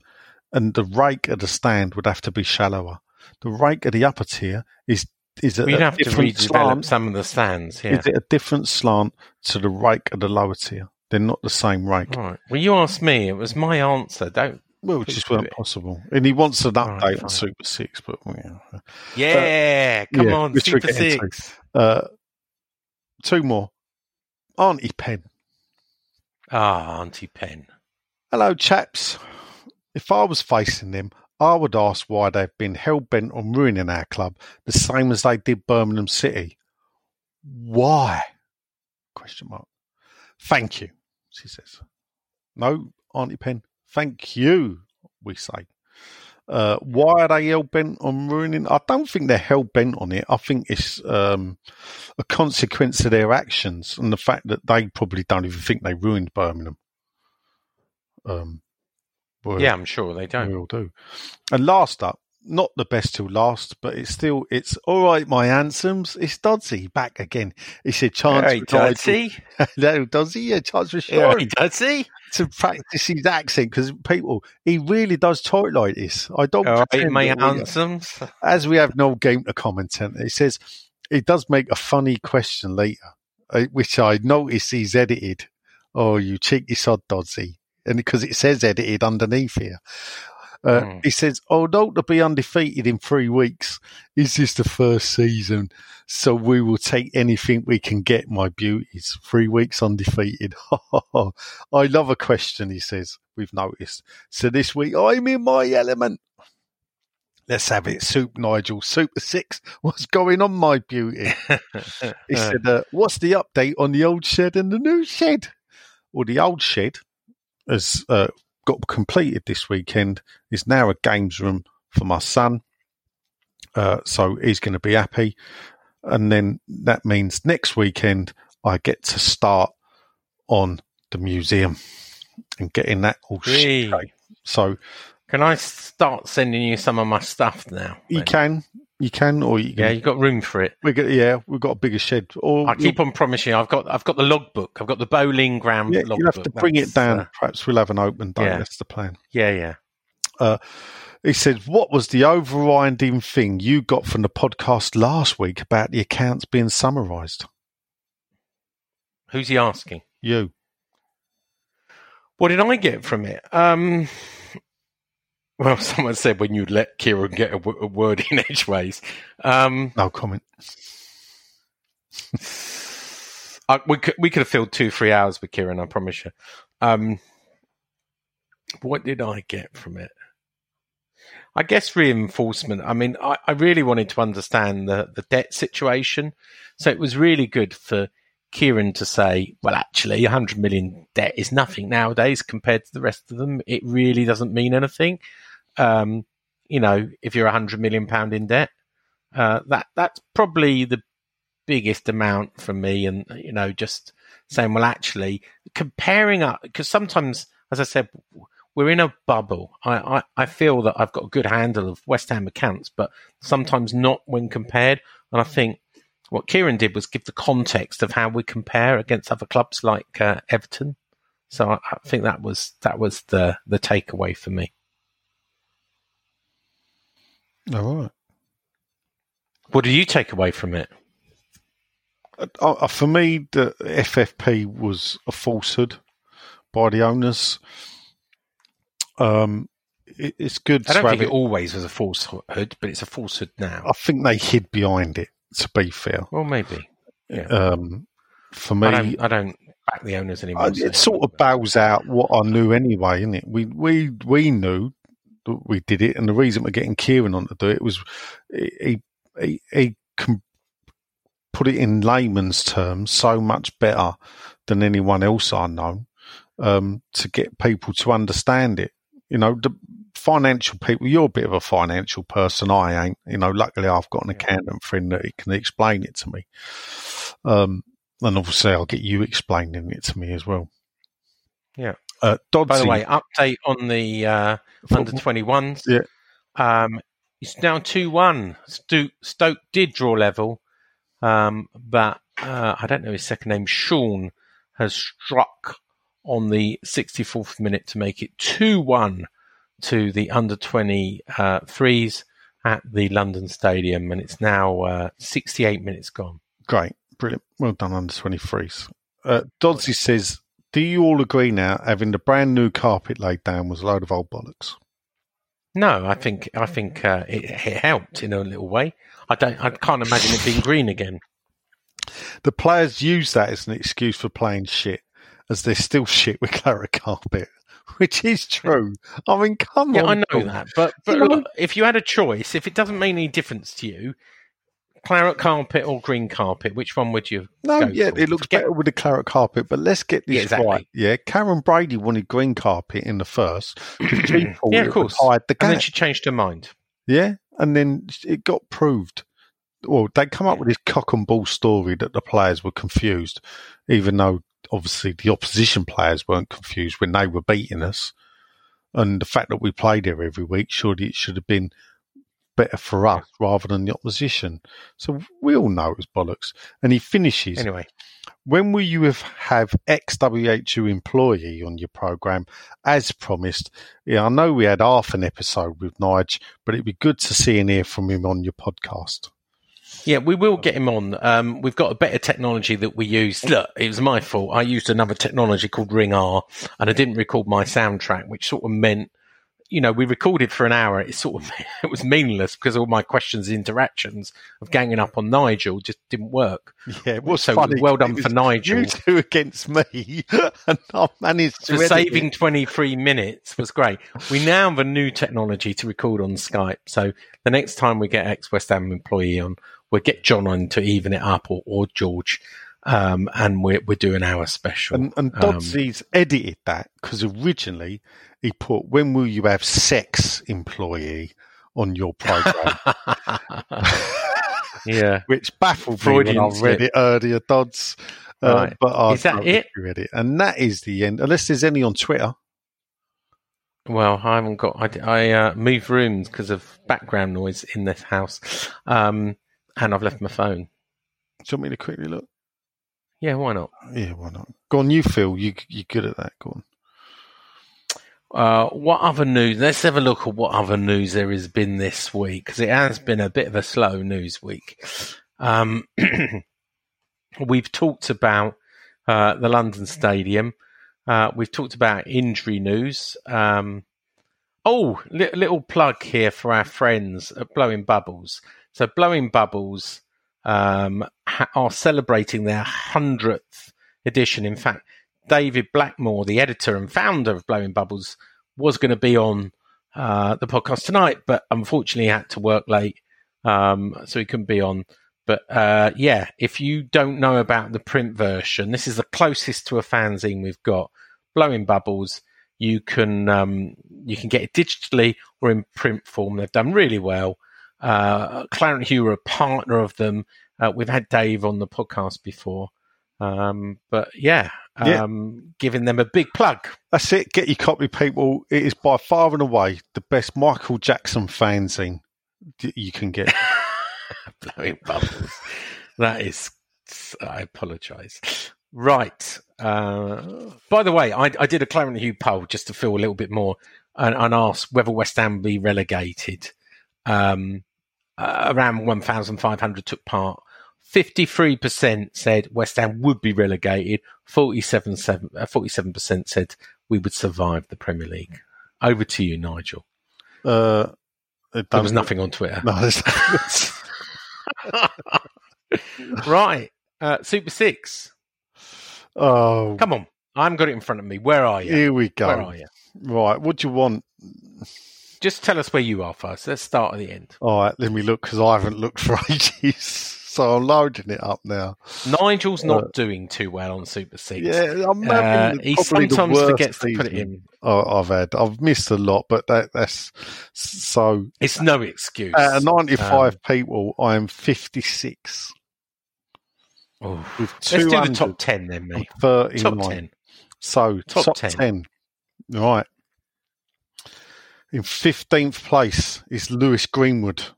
and the rake of the stand would have to be shallower. The rake of the upper tier is is a, We'd have to redevelop slant. some of the stands. Yeah. Is it a different slant to the rake of the lower tier? They're not the same rake. Right. Well, you asked me. It was my answer. Don't. Well, it just weren't it. possible. And he wants an update right, on. Super Six, but yeah. Yeah. come yeah, on, Super. Six. Uh, two more. Auntie Pen. Ah, Auntie Pen. Hello, chaps. If I was facing them, I would ask why they've been hell bent on ruining our club, the same as they did Birmingham City. Why? Question mark. Thank you, she says. No, Auntie Pen. Thank you, we say. Uh, why are they hell bent on ruining? I don't think they're hell bent on it. I think it's um, a consequence of their actions and the fact that they probably don't even think they ruined Birmingham. Um, well, Yeah, I'm sure they don't. we all do. And last up, not the best till last, but it's still it's all right. My handsomes, it's Dodsey back again. He said, "Chance Hey, for Dodsey. no, does he? Yeah, chance for sure he does he? to practice his accent because people, he really does talk like this. I don't. All right, my we- as we have no game to comment on, it says it does make a funny question later, uh, which I notice he's edited. Oh, you cheeky sod, Dodsey. And because it says edited underneath here. Uh, Mm. He says, although to be undefeated in three weeks is this the first season, so we will take anything we can get, my beauties. Three weeks undefeated. I love a question, he says, we've noticed. So this week, I'm in my element. Let's have it. Soup Nigel, Super Six. What's going on, my beauty? He said, uh, "What's the update on the old shed and the new shed?" Or the old shed has uh, got completed this weekend. Is now a games room for my son, uh, so he's going to be happy. And then that means next weekend I get to start on the museum and getting that all shit. So Can I start sending you some of my stuff now? you then? can, you can, or you Yeah, can. you've got room for it. We get, yeah, we've got a bigger shed. Or I keep on promising. I've got I've got the logbook. I've got the Boleyn Ground Yeah, you'll have to bring it down. uh, Perhaps we'll have an open day. yeah. That's the plan. yeah, yeah. He said, What was the overriding thing you got from the podcast last week about the accounts being summarised? Who's he asking? You. What did I get from it? Um, well, someone said when you let Kieran get a, w- a word in edgeways. Um, No comment. I, we could we could have filled two three hours with Kieran. I promise you. Um, what did I get from it? I guess reinforcement. I mean, I, I really wanted to understand the the debt situation, so it was really good for Kieran to say, "Well, actually, 100 million debt is nothing nowadays compared to the rest of them. It really doesn't mean anything." Um, you know, if you're a 100 million pound in debt, uh, that that's probably the biggest amount for me. And you know just saying well actually comparing up because sometimes as i said we're in a bubble. I, I i feel that i've got a good handle of west ham accounts but sometimes not when compared. And i think what kieran did was give the context of how we compare against other clubs like uh, everton. So I, I think that was that was the the takeaway for me All right. what do you take away from it Uh, uh, for me, the FFP was a falsehood by the owners. Um, it, it's good i to don't have think it it. always was a falsehood but it's a falsehood now I think they hid behind it. To be fair, well maybe yeah um, for me, I don't, I don't back the owners anymore. Uh, so- it sort of bows out what I knew anyway, isn't it? We we we knew we did it, and the reason we're getting Kieran on to do it was he he, he can put it in layman's terms so much better than anyone else I know um, to get people to understand it. You know, the financial people. You're a bit of a financial person. I ain't. You know, luckily I've got an accountant friend that he can explain it to me. Um, and obviously I'll get you explaining it to me as well. Yeah. Uh, Dodsey, By the way, update on the uh, under 21s. Yeah. Um, it's now 2 1. Stoke, Stoke did draw level, um, but uh, I don't know his second name. Sean has struck on the 64th minute to make it 2 1 to the under 23s at the London Stadium, and it's now uh, 68 minutes gone. Great, brilliant. Well done, under 23s. Uh, Dodsey says, Do you all agree now having the brand new carpet laid down was a load of old bollocks? No, I think I think uh, it, it helped in a little way. I don't. I can't imagine it being green again. The players use that as an excuse for playing shit, as they're still shit with claret carpet, which is true. I mean, come on. Yeah, on. I know that, but but You know- look, if you had a choice, if it doesn't make any difference to you, claret carpet or green carpet, which one would you? No, go yeah, for? it looks Forget- better with the claret carpet, but let's get this Yeah, exactly. right. Yeah, Karren Brady wanted green carpet in the first because she thought Yeah, of course. hide the And then she changed her mind. Yeah, and then it got proved. Well, they come up with this cock and ball story that the players were confused, even though obviously the opposition players weren't confused when they were beating us. And the fact that we played there every week, surely it should have been better for us rather than the opposition. So we all know it was bollocks. And he finishes Anyway, when will you have, have ex WHO employee on your program as promised? Yeah, I know we had half an episode with Nige, but it'd be good to see and hear from him on your podcast. yeah, we will get him on. Um, we've got a better technology that we use. Look, it was my fault. I used another technology called Ringr, and I didn't record my soundtrack, which sort of meant you know, we recorded for an hour. It sort of it was meaningless because all my questions, and interactions of ganging up on Nigel just didn't work. Yeah, it was So funny. well done for Nigel. You two against me, and I managed to saving 23 minutes was great. We now have a new technology to record on Skype. So the next time we get ex West Ham employee on, we'll get John on to even it up or, or George. Um, and we're, we're doing our special. And, and Um, edited that because originally he put, "When will you have sex, employee?" on your program, yeah. which baffled Freudian me when I read slip. it earlier, Dodds. Uh, Right. but I Is that it? Read it, and that is the end. Unless there's any on Twitter. Well, I haven't got. I, I uh, moved rooms because of background noise in this house, um, and I've left my phone. Do you want me to quickly look? Yeah, why not? Yeah, why not? Go on, you Phil. You you're good at that. Go on. Uh, what other news? Let's have a look at what other news there has been this week because it has been a bit of a slow news week. Um, we've talked about uh, the London Stadium. Uh, we've talked about injury news. Um, oh, li- little plug here for our friends at Blowing Bubbles. So, Blowing Bubbles um, ha- are celebrating their hundredth edition. In fact, David Blackmore, the editor and founder of Blowing Bubbles, was going to be on uh, the podcast tonight, but unfortunately had to work late, um, so he couldn't be on. But uh, yeah, if you don't know about the print version, this is the closest to a fanzine we've got. Blowing Bubbles, you can um, you can get it digitally or in print form. They've done really well. Uh, Claret and Hugh are a partner of them. Uh, we've had Dave on the podcast before. Um, but yeah, Yeah. um, giving them a big plug. That's it. Get your copy, people. It is by far and away the best Michael Jackson fanzine that you can get. Blowing bubbles. that is, I apologise. Right. Uh, by the way, I, I did a Claret and Hugh poll just to feel a little bit more and, and ask whether West Ham be relegated. Um, uh, around 1,500 took part. 53% said West Ham would be relegated. 47, seven, uh, 47% said we would survive the Premier League. Over to you, Nigel. Uh, There was nothing on Twitter. No, right. Uh, Super Six. oh, Come on. I haven't got it in front of me. Where are you? here we go. Where are you? Right, what do you want? Just tell us where you are first. Let's start at the end. All right, let me look because I haven't looked for ages. So I'm loading it up now. Nigel's not doing too well on Super Six. Yeah, I'm Uh, he sometimes forgets to put it in. I've had. I've missed a lot, but that, that's so. It's no excuse. Out of 95 Um, people, I am 56 Oh. Let's do the top 10 then, mate. Top Top 10. So Top top, 10. 10. Right. In 15th place is Lewis Greenwood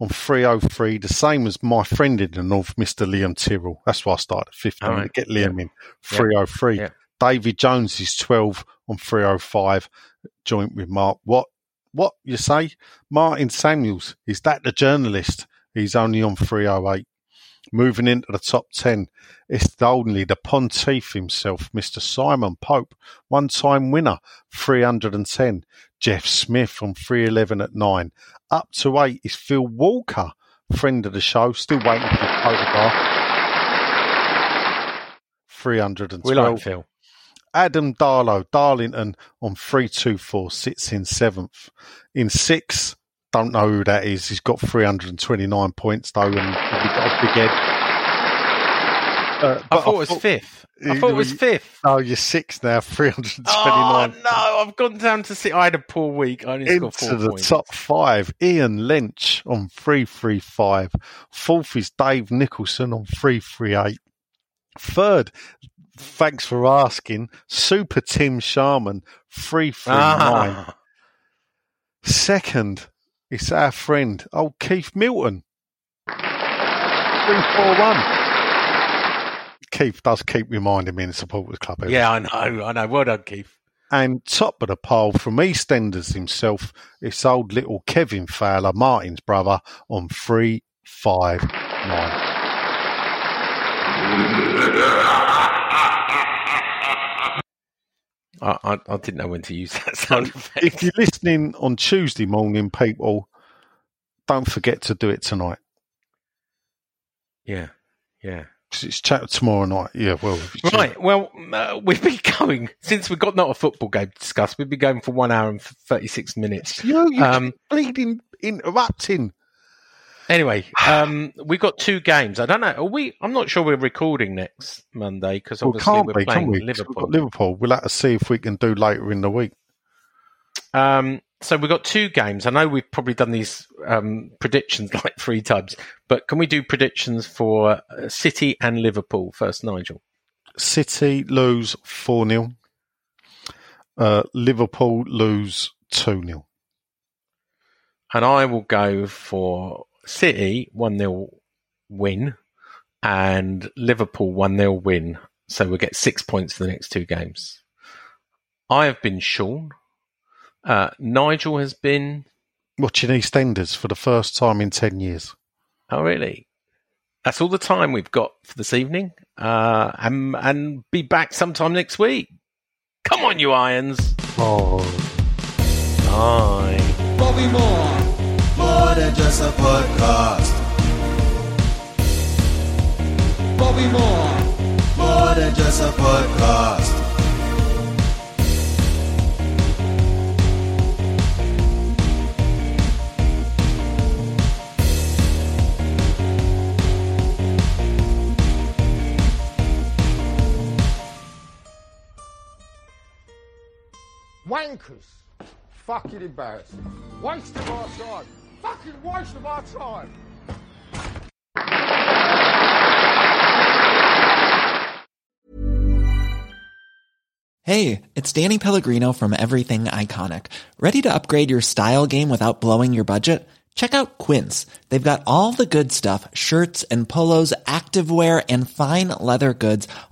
on 303, the same as my friend in the North, Mr. Liam Tyrrell. That's why I started at 15 All to get Liam in. 303. Yeah. David Jones is 12 on 305, joint with Mark. What? What you say? Martin Samuels, is that the journalist? He's only on 308. Moving into the top 10, it's only the Pontiff himself, Mr. Simon Pope, one time winner, 310. Jeff Smith on 311 at 9. Up to 8 is Phil Walker, friend of the show, still waiting for his photograph. 312. We like Phil. Adam Darlow, Darlington on 324 sits in seventh. In sixth, don't know who that is. He's got 329 points though, and he's got a big head. Uh, I thought it was fifth. I thought it was fifth. Oh, you're six now, 329. Oh, no. I've gone down to six. I had a poor week. I only scored four Into the points. top five, Ian Lynch on 335. Fourth is Dave Nicholson on 338. Third, thanks for asking, Super Tim Sharman, 339. Ah. Second, it's our friend, old Keith Milton. 341. Keith does keep reminding me in the supporters club. Yeah, I know. I know. Well done, Keith. and top of the pile from EastEnders himself, it's old little Kevin Fowler, Martin's brother, on 359. I, I, I didn't know when to use that sound effect. If you're listening on Tuesday morning, people, don't forget to do it tonight. Yeah, yeah. 'Cause it's chat tomorrow night. Yeah, well, Right. Well, uh, we've been going since we've got not a football game to discuss. We've been going for one hour and thirty six minutes. You, you Um, bleeding interrupting. Anyway, um, we've got two games. I don't know. Are we? I'm not sure we're recording next Monday because Well, obviously can't we're be, can playing we? Liverpool. got Liverpool. We'll have to see if we can do later in the week. Um, so we've got two games. I know we've probably done these um, predictions like three times, but can we do predictions for uh, City and Liverpool first, Nigel? City lose 4 0. Uh, Liverpool lose 2 0. And I will go for City 1 0 win and Liverpool 1 0 win. So we'll get six points for the next two games. I have been Sean. Uh, Nigel has been. Watching EastEnders for the first time in 10 years. Oh, really? That's all the time we've got for this evening. Uh, and, and be back sometime next week. Come on, you Irons. Oh. Bye. Bobby Moore. More than just a podcast. Bobby Moore. More than just a podcast. Wankers. Fucking embarrassing. Waste of our time. Fucking waste of our time. Hey, it's Danny Pellegrino from Everything Iconic. Ready to upgrade your style game without blowing your budget? Check out Quince. They've got all the good stuff shirts and polos, activewear, and fine leather goods,